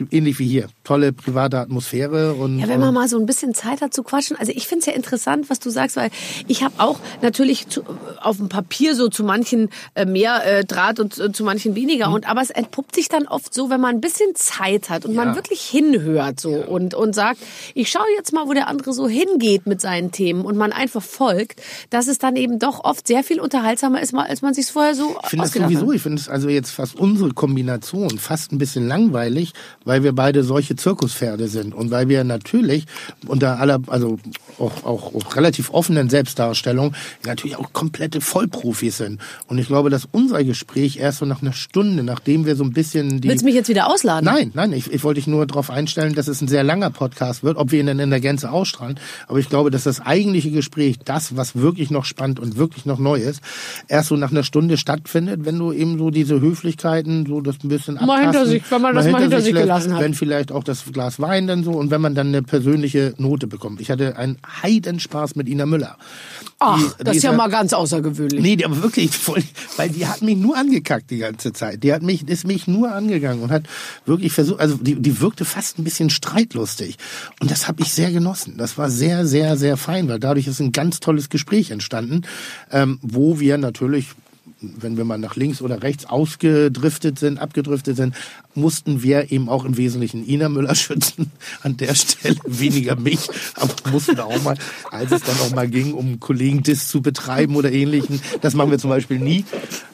ähnlich wie hier, tolle private Atmosphäre und Ja, wenn man mal so ein bisschen Zeit hat zu quatschen. Also ich finde es ja interessant, was du sagst, weil ich habe auch natürlich zu, auf dem Papier so zu manchen äh, mehr äh, Draht und äh, zu manchen weniger. Und aber es entpuppt sich dann oft so, wenn man ein bisschen Zeit hat und man Ja. wirklich hinhört so und und sagt, ich schaue jetzt mal, wo der andere so hingeht mit seinen Themen und man einfach folgt, dass es dann eben doch oft sehr viel unterhaltsamer ist, als man sich vorher so Ich finde das sowieso, hat. ich finde es also jetzt fast unsere Kombination fast ein bisschen langweilig, weil wir beide solche Zirkuspferde sind und weil wir natürlich unter aller, also auch, auch, auch relativ offenen Selbstdarstellung natürlich auch komplette Vollprofis sind. Und ich glaube, dass unser Gespräch erst so nach einer Stunde, nachdem wir so ein bisschen die... Willst du mich jetzt wieder ausladen? Nein, nein, ich, ich wollte dich nur darauf einstellen, dass es ein sehr langer Podcast wird, ob wir ihn dann in der Gänze ausstrahlen. Aber ich glaube, dass das eigentliche Gespräch, das, was wirklich noch spannend und wirklich noch neu ist, erst so nach einer Stunde stattfindet, wenn du eben so diese Höflichkeiten, so das ein bisschen Mal hinter abtasten, sich- wenn man das mal hinter sich lässt, gelassen hat. Wenn vielleicht auch das Glas Wein dann so und wenn man dann eine persönliche Note bekommt. Ich hatte einen Heidenspaß mit Ina Müller. Ach, Die- das ist ja mal ganz außergewöhnlich. Nee, aber wirklich, weil die hat mich nur angekackt die ganze Zeit. Die hat mich, ist mich nur angegangen und hat wirklich versucht, also die, die wirkte fast ein bisschen streitlustig. Und das habe ich sehr genossen. Das war sehr, sehr, sehr fein, weil dadurch ist ein ganz tolles Gespräch entstanden, ähm, wo wir natürlich wenn wir mal nach links oder rechts ausgedriftet sind, abgedriftet sind, mussten wir eben auch im Wesentlichen Ina Müller [LAUGHS] schützen. An der Stelle weniger mich, aber mussten auch mal, als es dann auch mal ging, um Kollegen-Diss zu betreiben oder ähnlichen. Das machen wir zum Beispiel nie.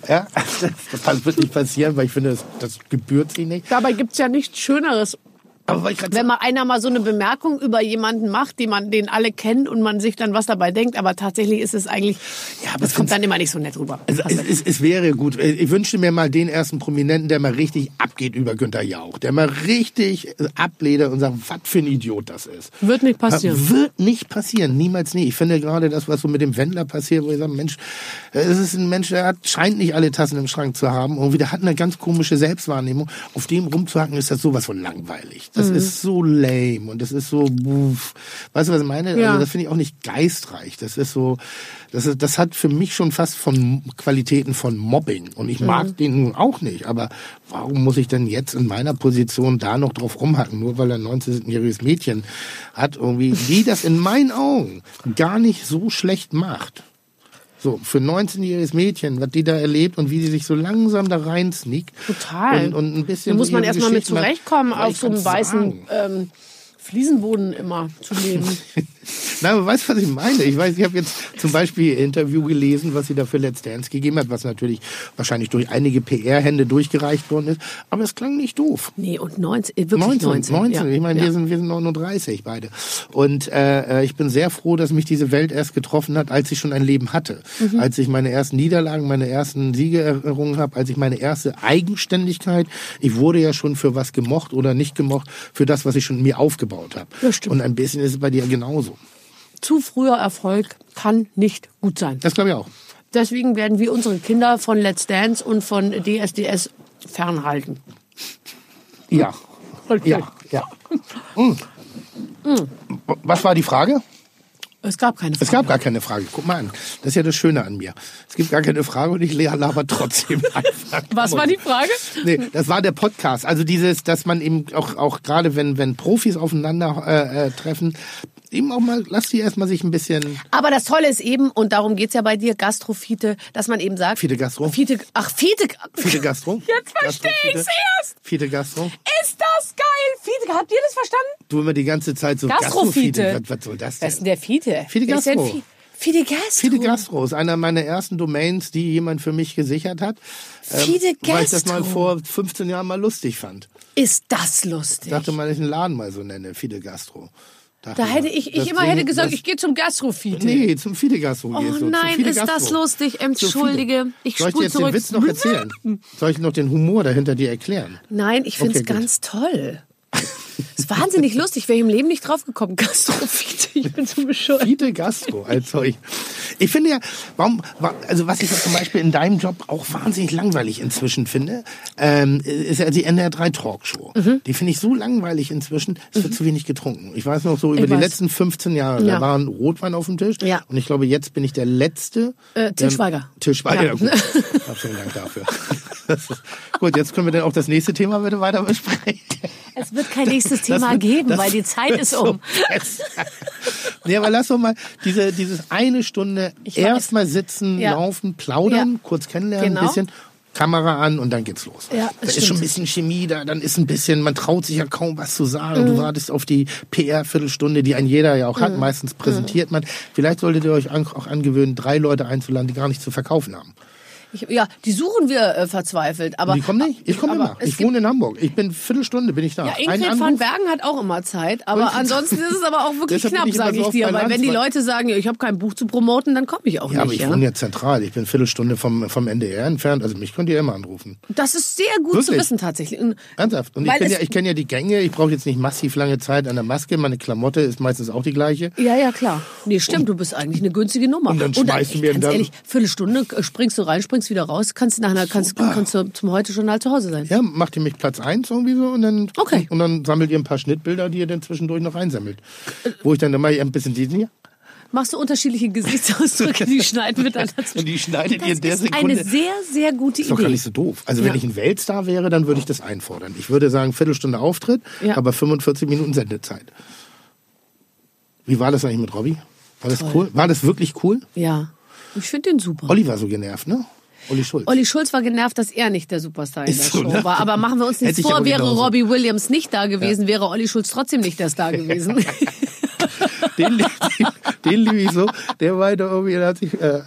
Ja, [LAUGHS] das wird nicht passieren, weil ich finde, das, das gebührt sie nicht. Dabei gibt's ja nichts Schöneres, Aber weil ich wenn mal einer mal so eine Bemerkung über jemanden macht, die man, den alle kennen und man sich dann was dabei denkt, aber tatsächlich ist es eigentlich, Ja, aber es kommt dann immer nicht so nett rüber. Also, es, es, es wäre gut. Ich wünschte mir mal den ersten Prominenten, der mal richtig abgeht über Günter Jauch. Der mal richtig abledert und sagt, was für ein Idiot das ist. Wird nicht passieren. Wird nicht passieren. Niemals nie. Ich finde gerade das, was so mit dem Wendler passiert, wo ich sage, Mensch, es ist ein Mensch, der hat, scheint nicht alle Tassen im Schrank zu haben. Irgendwie, der hat eine ganz komische Selbstwahrnehmung. Auf dem rumzuhacken ist das sowas von langweilig. Das Mhm. ist so lame und das ist so, uff. weißt du, was ich meine? Ja. Also, das finde ich auch nicht geistreich. Das ist so, das, ist, das hat für mich schon fast von Qualitäten von Mobbing. Und ich mag Mhm. den nun auch nicht. Aber warum muss ich denn jetzt in meiner Position da noch drauf rumhacken? Nur weil er ein 19-jähriges Mädchen hat, irgendwie, die das in meinen Augen gar nicht so schlecht macht. So, für ein 19-jähriges Mädchen, was die da erlebt und wie die sich so langsam da rein sneakt. Total. Und, und ein bisschen da muss man erstmal mit zurechtkommen, auf so einem weißen ähm, Fliesenboden immer zu leben. [LAUGHS] Nein, aber weißt du, was ich meine? Ich weiß, ich habe jetzt zum Beispiel ein Interview gelesen, was sie da für Let's Dance gegeben hat, was natürlich wahrscheinlich durch einige PR-Hände durchgereicht worden ist. Aber es klang nicht doof. nee, und 19, äh, wirklich 19. 19, 19. Ja. Ich meine, ja. wir, sind, wir sind 39 beide. Und äh, äh, ich bin sehr froh, dass mich diese Welt erst getroffen hat, als ich schon ein Leben hatte. Mhm. Als ich meine ersten Niederlagen, meine ersten Siege errungen habe, als ich meine erste Eigenständigkeit, ich wurde ja schon für was gemocht oder nicht gemocht, für das, was ich schon mir aufgebaut habe. Ja. Und ein bisschen ist es bei dir genauso. Zu früher Erfolg kann nicht gut sein. Das glaube ich auch. Deswegen werden wir unsere Kinder von Let's Dance und von DSDS fernhalten. Ja. Okay. Ja, ja. [LAUGHS] Mm. Was war die Frage? Es gab keine Frage. Es gab gar keine Frage. Guck mal an. Das ist ja das Schöne an mir. Es gibt gar keine Frage und ich laber trotzdem [LAUGHS] einfach. Was war die Frage? Nee, das war der Podcast. Also dieses, dass man eben auch, auch gerade wenn, wenn Profis aufeinander äh, äh, treffen, eben auch mal, lass die erstmal sich ein bisschen. Aber das Tolle ist eben, und darum geht's ja bei dir, Gastrofite, dass man eben sagt... Fide Gastro? Fite, ach, Fite... Fide Gastro? [LAUGHS] Jetzt verstehe ich's erst. Fide Gastro? Ist das geil? Fite, habt ihr das verstanden? Du immer die ganze Zeit so Gastrofite. Gastrofide. Was, was soll das Wer ist denn denn? der Fite? Denn Gastro. Fi- Fide Gastro. Fide Gastro ist einer meiner ersten Domains, die jemand für mich gesichert hat. Fide Weil ich das mal Gastro. vor 15 Jahren mal lustig fand. Ist das lustig? Ich dachte mal, ich einen Laden mal so nenne, Fide Gastro. Dachte da hätte ich, ich immer hätte gesagt, ich gehe zum Gastrofite. Nee, zum Fide Gastro Oh gehst du. zum nein, ist das Gastro. lustig. Entschuldige. Ich Soll ich dir jetzt zurück. den Witz noch erzählen? [LAUGHS] Soll ich noch den Humor dahinter dir erklären? Nein, ich finde es Okay, ganz toll. Es wahnsinnig lustig. Wäre ich im Leben nicht draufgekommen. [LAUGHS] Gastrophite, ich bin so bescheuert. Fide Gastro als solch. Ich finde ja, warum, wa- also was ich ja zum Beispiel in deinem Job auch wahnsinnig langweilig inzwischen finde, ähm, ist ja die NDR 3 Talkshow. Mhm. Die finde ich so langweilig inzwischen, es wird zu wenig getrunken. Ich weiß noch so über Ich die weiß. letzten 15 Jahre, Ja. da war ein Rotwein auf dem Tisch. Ja. Und ich glaube, jetzt bin ich der Letzte. Äh, Til der- Schweiger. Til Schweiger, Ja. ja. gut. Vielen Dank dafür. Ist, [LAUGHS] [LAUGHS] gut, jetzt können wir dann auch das nächste Thema bitte weiter besprechen. Es wird kein nächstes Das Thema wird- geben, das weil die Zeit ist so um. [LAUGHS] nee, aber lass doch mal diese, dieses eine Stunde erstmal sitzen, Ja. laufen, plaudern, Ja. kurz kennenlernen, Genau. ein bisschen. Kamera an und dann geht's los. Ja, da das ist schon ein stimmt. bisschen Chemie da, dann ist ein bisschen, man traut sich ja kaum was zu sagen. Mhm. Du wartest auf die PR-Viertelstunde, die ein jeder ja auch Mhm. hat. Meistens präsentiert man. Vielleicht solltet ihr euch auch angewöhnen, drei Leute einzuladen, die gar nichts zu verkaufen haben. Ich, ja, die suchen wir äh, verzweifelt. Aber, Und die kommen nicht. Ich komme aber immer. Ich wohne in Hamburg. Ich bin Viertelstunde bin ich da. Ja, Ingrid van Bergen hat auch immer Zeit, aber ansonsten ist es aber auch wirklich knapp, ich sage so ich dir. Weil wenn die Leute sagen, ich habe kein Buch zu promoten, dann komme ich auch Ja, aber nicht. ich Ja? wohne ja zentral. Ich bin Viertelstunde vom, vom NDR entfernt. Also mich könnt ihr immer anrufen. Das ist sehr gut zu Wirklich? wissen tatsächlich. Und Ernsthaft. Und ich kenne ja, ich kenn ja die Gänge. Ich brauche jetzt nicht massiv lange Zeit an der Maske. Meine Klamotte ist meistens auch die gleiche. Ja, ja, klar. Nee, stimmt, du bist eigentlich eine günstige Nummer. Und dann schmeißt du mir dann- ehrlich, Viertelstunde äh, springst du rein, springst wieder raus, kannst nach einer, kannst, kannst du zum Heute-Journal zu Hause sein. Ja, macht ihr mich Platz eins irgendwie so und dann, Okay. und dann sammelt ihr ein paar Schnittbilder, die ihr dann zwischendurch noch einsammelt. Wo ich dann immer ein bisschen diesen hier. Machst du unterschiedliche Gesichtsausdrücke, die [LAUGHS] schneiden wir dann dazwischen. Und die schneidet Das ihr in der ist Sekunde. eine sehr, sehr gute ist doch gar Idee. nicht so doof. Also wenn Ja. ich ein Weltstar wäre, dann würde ich das einfordern. Ich würde sagen, Viertelstunde Auftritt, Ja. aber 45 Minuten Sendezeit. Wie war das eigentlich mit Robby? War das cool? War das wirklich cool? Ja, ich finde den super. Olli war so genervt, ne? Olli Schulz. Olli Schulz war genervt, dass er nicht der Superstar in Ist der so, Show ne? war. Aber machen wir uns nichts vor, wäre genauso. Robbie Williams nicht da gewesen, wäre Olli Schulz trotzdem nicht der Star gewesen. [LAUGHS] den, den, den liebe ich so. Der meinte irgendwie, der hat sich, äh,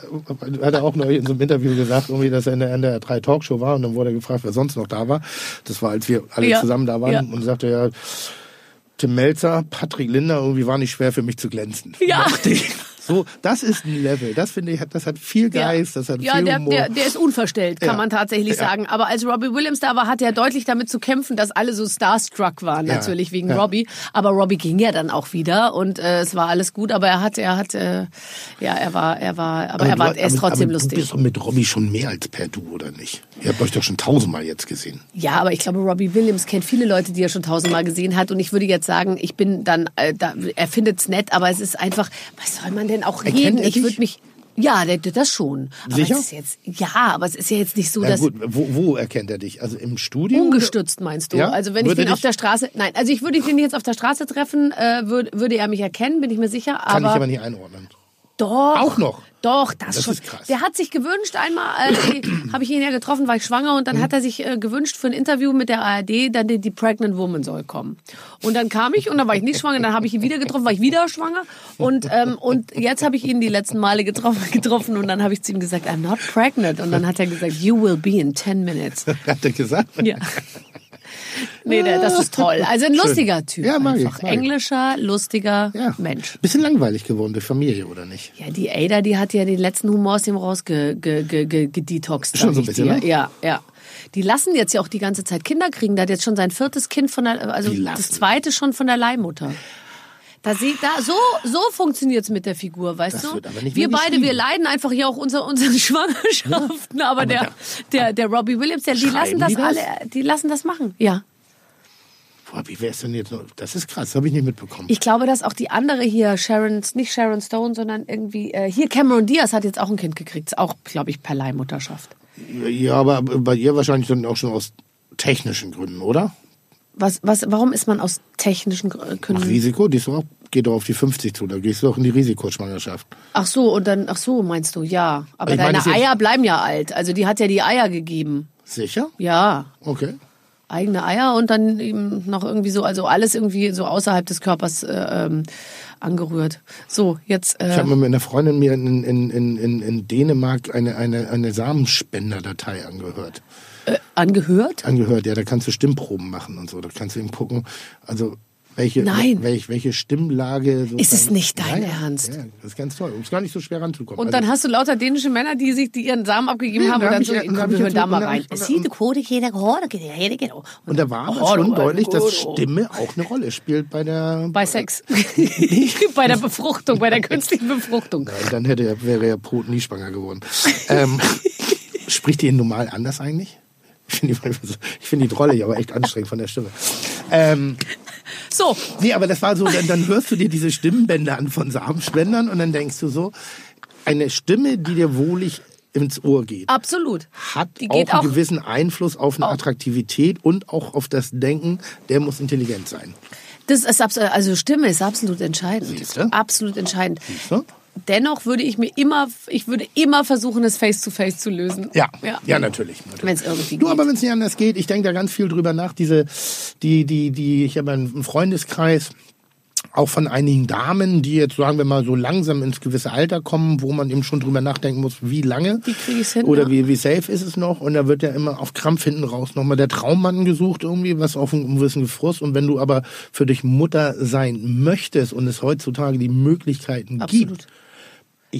hat er auch neulich in so einem Interview gesagt, irgendwie, dass er in der, in der drei Talkshow war und dann wurde er gefragt, wer sonst noch da war. Das war, als wir alle Ja. zusammen da waren Ja. und sagte ja, Tim Melzer, Patrick Linder, irgendwie war nicht schwer für mich zu glänzen. Ja. Dachte ich. So, das ist ein Level. Das finde ich, hat- das hat viel Geist, das hat ja, viel der, Humor. der, der ist unverstellt, kann Ja. man tatsächlich Ja. sagen. Aber als Robbie Williams da war, hatte er deutlich damit zu kämpfen, dass alle so starstruck waren, natürlich wegen. Robbie. Aber Robbie ging ja dann auch wieder und äh, es war alles gut. Aber er hat, er hat, äh, ja, er war, er war, aber, er, du- war, er ist aber- trotzdem aber lustig. Du bist doch mit Robby schon mehr als per Du, oder nicht? Ihr habt euch doch schon tausendmal jetzt gesehen. Ja, aber ich glaube, Robbie Williams kennt viele Leute, die er schon tausendmal gesehen hat. Und ich würde jetzt sagen, ich bin dann, äh, da, er findet's nett, aber es ist einfach, was soll man denn auch Erkennt reden? er Ich würde mich, ja, das schon. Aber Sicher? Es ist jetzt, ja, aber es ist ja jetzt nicht so, Na dass gut, wo, wo erkennt er dich? Also im Studio? ungestützt meinst du? Ja? Also wenn Würde ich den auf der Straße, nein, also ich würde den jetzt auf der Straße treffen, äh, würde, würde er mich erkennen, bin ich mir sicher. Kann aber ich aber nicht einordnen. Doch. Auch noch? Doch, das, Das schon. ist krass. Der hat sich gewünscht einmal, äh, [CLEARS THROAT] habe ich ihn ja getroffen, war ich schwanger und dann Mhm. hat er sich äh, gewünscht für ein Interview mit der ARD, dann die, die Pregnant Woman soll kommen. Und dann kam ich und dann war ich nicht schwanger, dann habe ich ihn wieder getroffen, war ich wieder schwanger und ähm, und jetzt habe ich ihn die letzten Male getroffen, [LAUGHS] getroffen und dann habe ich zu ihm gesagt, I'm not pregnant und dann hat er gesagt, you will be in 10 minutes. [LAUGHS] Hat er gesagt? Ja. Nee, das ist toll. Also ein lustiger Typ. Ja, mag ich, einfach. mag ich. Englischer, lustiger Ja. Mensch. Bisschen langweilig geworden durch Familie, oder nicht? Ja, die Ada, die hat ja den letzten Humor aus dem rausge ge, ge, ge, gedetoxt. Schon so ein bisschen, ne? Ja, ja. Die lassen jetzt ja auch die ganze Zeit Kinder kriegen. Der hat jetzt schon sein viertes Kind von der, also das zweite schon von der Leihmutter. Da sieht da so so funktioniert's mit der Figur, weißt Das du? wird aber nicht wir beide, wir leiden einfach hier auch unser, unsere [LAUGHS] Schwangerschaften, aber, der, der der Robbie Williams, der, die lassen das, die das? alle, die lassen das machen. Ja. Boah, wie wär's denn jetzt? Das ist krass, habe ich nicht mitbekommen. Ich glaube, dass auch die andere hier, Sharon, nicht Sharon Stone, sondern irgendwie, äh, hier Cameron Diaz hat jetzt auch ein Kind gekriegt. Ist auch, glaube ich, per Leihmutterschaft. ja, aber bei ihr wahrscheinlich dann auch schon aus technischen Gründen, oder? Was, was, warum ist man aus technischen Ach, Gründen? Risiko, die ist doch auch, geht doch auf die 50 zu, da gehst du doch in die Risikoschwangerschaft. Ach so, und dann, ach so, meinst du, ja. Aber Ich deine jetzt- Eier bleiben ja alt. Also die hat ja die Eier gegeben. Sicher? Ja. Okay. Eigene Eier und dann eben noch irgendwie so, also alles irgendwie so außerhalb des Körpers äh, ähm, angerührt. So, jetzt. Ich Äh, habe mal mit einer Freundin mir in, in, in, in, Dänemark eine, eine, eine Samenspenderdatei angehört. angehört? Angehört, ja, da kannst du Stimmproben machen und so. Da kannst du eben gucken, also welche, Nein. welche, welche Stimmlage. Ist es nicht dein ja, ja, Ernst? Ja, das ist ganz toll. Und es gar nicht so schwer ranzukommen. Und Also- dann hast du lauter dänische Männer, die sich die ihren Samen abgegeben Nee, haben da und hab dann ich so, ja- da komm, hab wir ich hören da mal hab rein. ich- genau. Und da war aber Oh, schon deutlich, dass. Stimme auch eine Rolle spielt bei der. Bei Sex. [LAUGHS] bei der Befruchtung, bei der künstlichen Befruchtung. Ja, dann hätte wäre er Pot nie schwanger geworden. ähm, [LAUGHS] spricht ihr ihn normal anders eigentlich? Ich finde die, ich find die Trolle aber echt anstrengend von der Stimme. Ähm, So, nee, aber das war so, dann, dann hörst du dir diese Stimmbänder an von Samenspendern und dann denkst du so, eine Stimme, die dir wohlig ins Ohr geht, absolut. hat auch einen auch- gewissen Einfluss auf eine Attraktivität und auch auf das Denken, der muss intelligent sein. Das ist absolut, also Stimme ist absolut entscheidend. Siehste? Absolut entscheidend. du? Dennoch würde ich mir immer, ich würde immer versuchen, es face to face zu lösen. Ja, ja. ja, natürlich. natürlich. Wenn es irgendwie Du, geht. aber wenn es nicht anders geht, ich denke da ganz viel drüber nach. Diese, die, die, die, ich habe einen Freundeskreis, auch von einigen Damen, die jetzt, sagen wir mal, so langsam ins gewisse Alter kommen, wo man eben schon drüber nachdenken muss, wie lange Wie krieg ich's hin, oder ja. wie, wie safe ist es noch. Und da wird ja immer auf Krampf hinten raus nochmal der Traummann gesucht irgendwie, was auf einen gewissen Frust. Und wenn du aber für dich Mutter sein möchtest und es heutzutage die Möglichkeiten Absolut. gibt,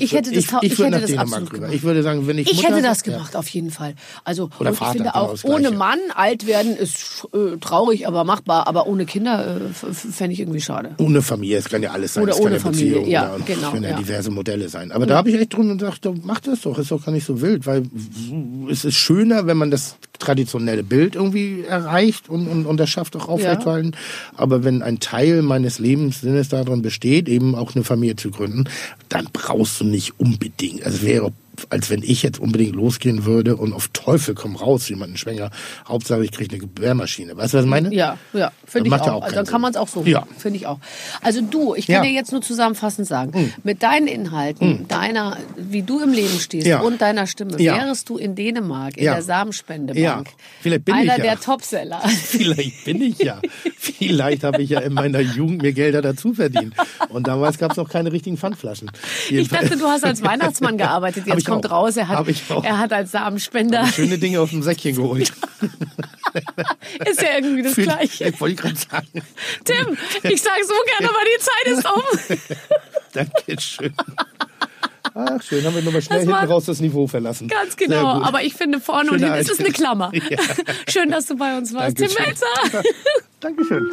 Ich hätte das ich, ich, ich würde hätte das absolut rüber. gemacht. Ich würde sagen, wenn ich Ich Mutter, hätte das ja. gemacht, auf jeden Fall. Also Oder und ich Vater, finde genau auch, ohne. Mann alt werden ist äh, traurig, aber machbar. Aber ohne Kinder äh, fände ich irgendwie schade. Ohne Familie, es kann ja alles sein. Oder ohne ja Familie, Beziehung, ja, oder, genau, Es können ja, ja. diverse Modelle sein. Aber da habe ich echt drin und gedacht, mach das doch, ist doch gar nicht so wild, weil es ist schöner, wenn man das traditionelle Bild irgendwie erreicht und, und, und das schafft auch aufrechtzuerhalten. Aber wenn ein Teil meines Lebenssinnes darin besteht, eben auch eine Familie zu gründen, dann brauchst du nicht unbedingt. Also wäre als wenn ich jetzt unbedingt losgehen würde und auf Teufel komm raus jemanden schwänger. Hauptsache ich kriege eine Gebärmaschine. Weißt du, was ich meine? Ja, ja, finde ich auch. auch also dann kann man es auch so. Ja. Finde ich auch. Also du, ich kann Ja. Dir jetzt nur zusammenfassend sagen, mit deinen Inhalten, deiner, wie du im Leben stehst Ja. und deiner Stimme, wärest du in Dänemark, in der Samenspendebank. Vielleicht bin ich einer ja. der Topseller. [LAUGHS] Vielleicht bin ich ja. Vielleicht habe ich ja in meiner Jugend mir Gelder dazu verdient. Und damals gab es noch keine richtigen Pfandflaschen. Ich dachte, du hast als [LAUGHS] Weihnachtsmann gearbeitet. Jetzt ich kommt auch. raus, er hat, er hat als Samenspender. Schöne Dinge auf dem Säckchen geholt. [LAUGHS] Ist ja irgendwie das Für- Gleiche. Ich wollte gerade sagen. Tim, ich sag so gerne, aber die Zeit ist um. [LAUGHS] Dankeschön. Ach, schön, haben wir nochmal schnell hinten raus das Niveau verlassen. Ganz genau. Aber ich finde vorne und Schöne hinten ist es eine Klammer. [LAUGHS] Ja. Schön, dass du bei uns warst. Tim Dankeschön. Melzer. Dankeschön.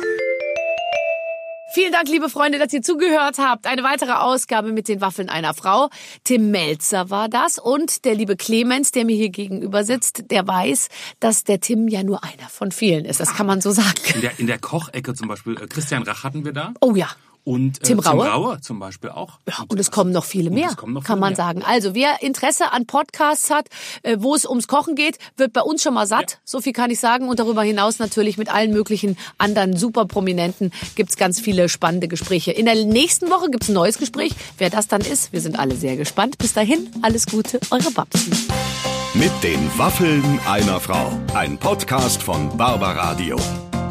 Vielen Dank, liebe Freunde, dass ihr zugehört habt. Eine weitere Ausgabe mit den Waffeln einer Frau. Tim Melzer war das. Und der liebe Clemens, der mir hier gegenüber sitzt, der weiß, dass der Tim ja nur einer von vielen ist. Das kann man so sagen. In der, in der Kochecke zum Beispiel, äh, Christian Rach hatten wir da. Oh ja. Und äh, Tim Raue? Tim Raue zum Beispiel auch. Ja, und es kommen noch viele mehr, es noch kann viele man mehr. sagen. Also wer Interesse an Podcasts hat, äh, wo es ums Kochen geht, wird bei uns schon mal satt. So viel kann ich sagen. Und darüber hinaus natürlich mit allen möglichen anderen super Prominenten gibt's ganz viele spannende Gespräche. In der nächsten Woche gibt's ein neues Gespräch. Wer das dann ist, wir sind alle sehr gespannt. Bis dahin, alles Gute, eure Babsi. Mit den Waffeln einer Frau. Ein Podcast von Barbaradio.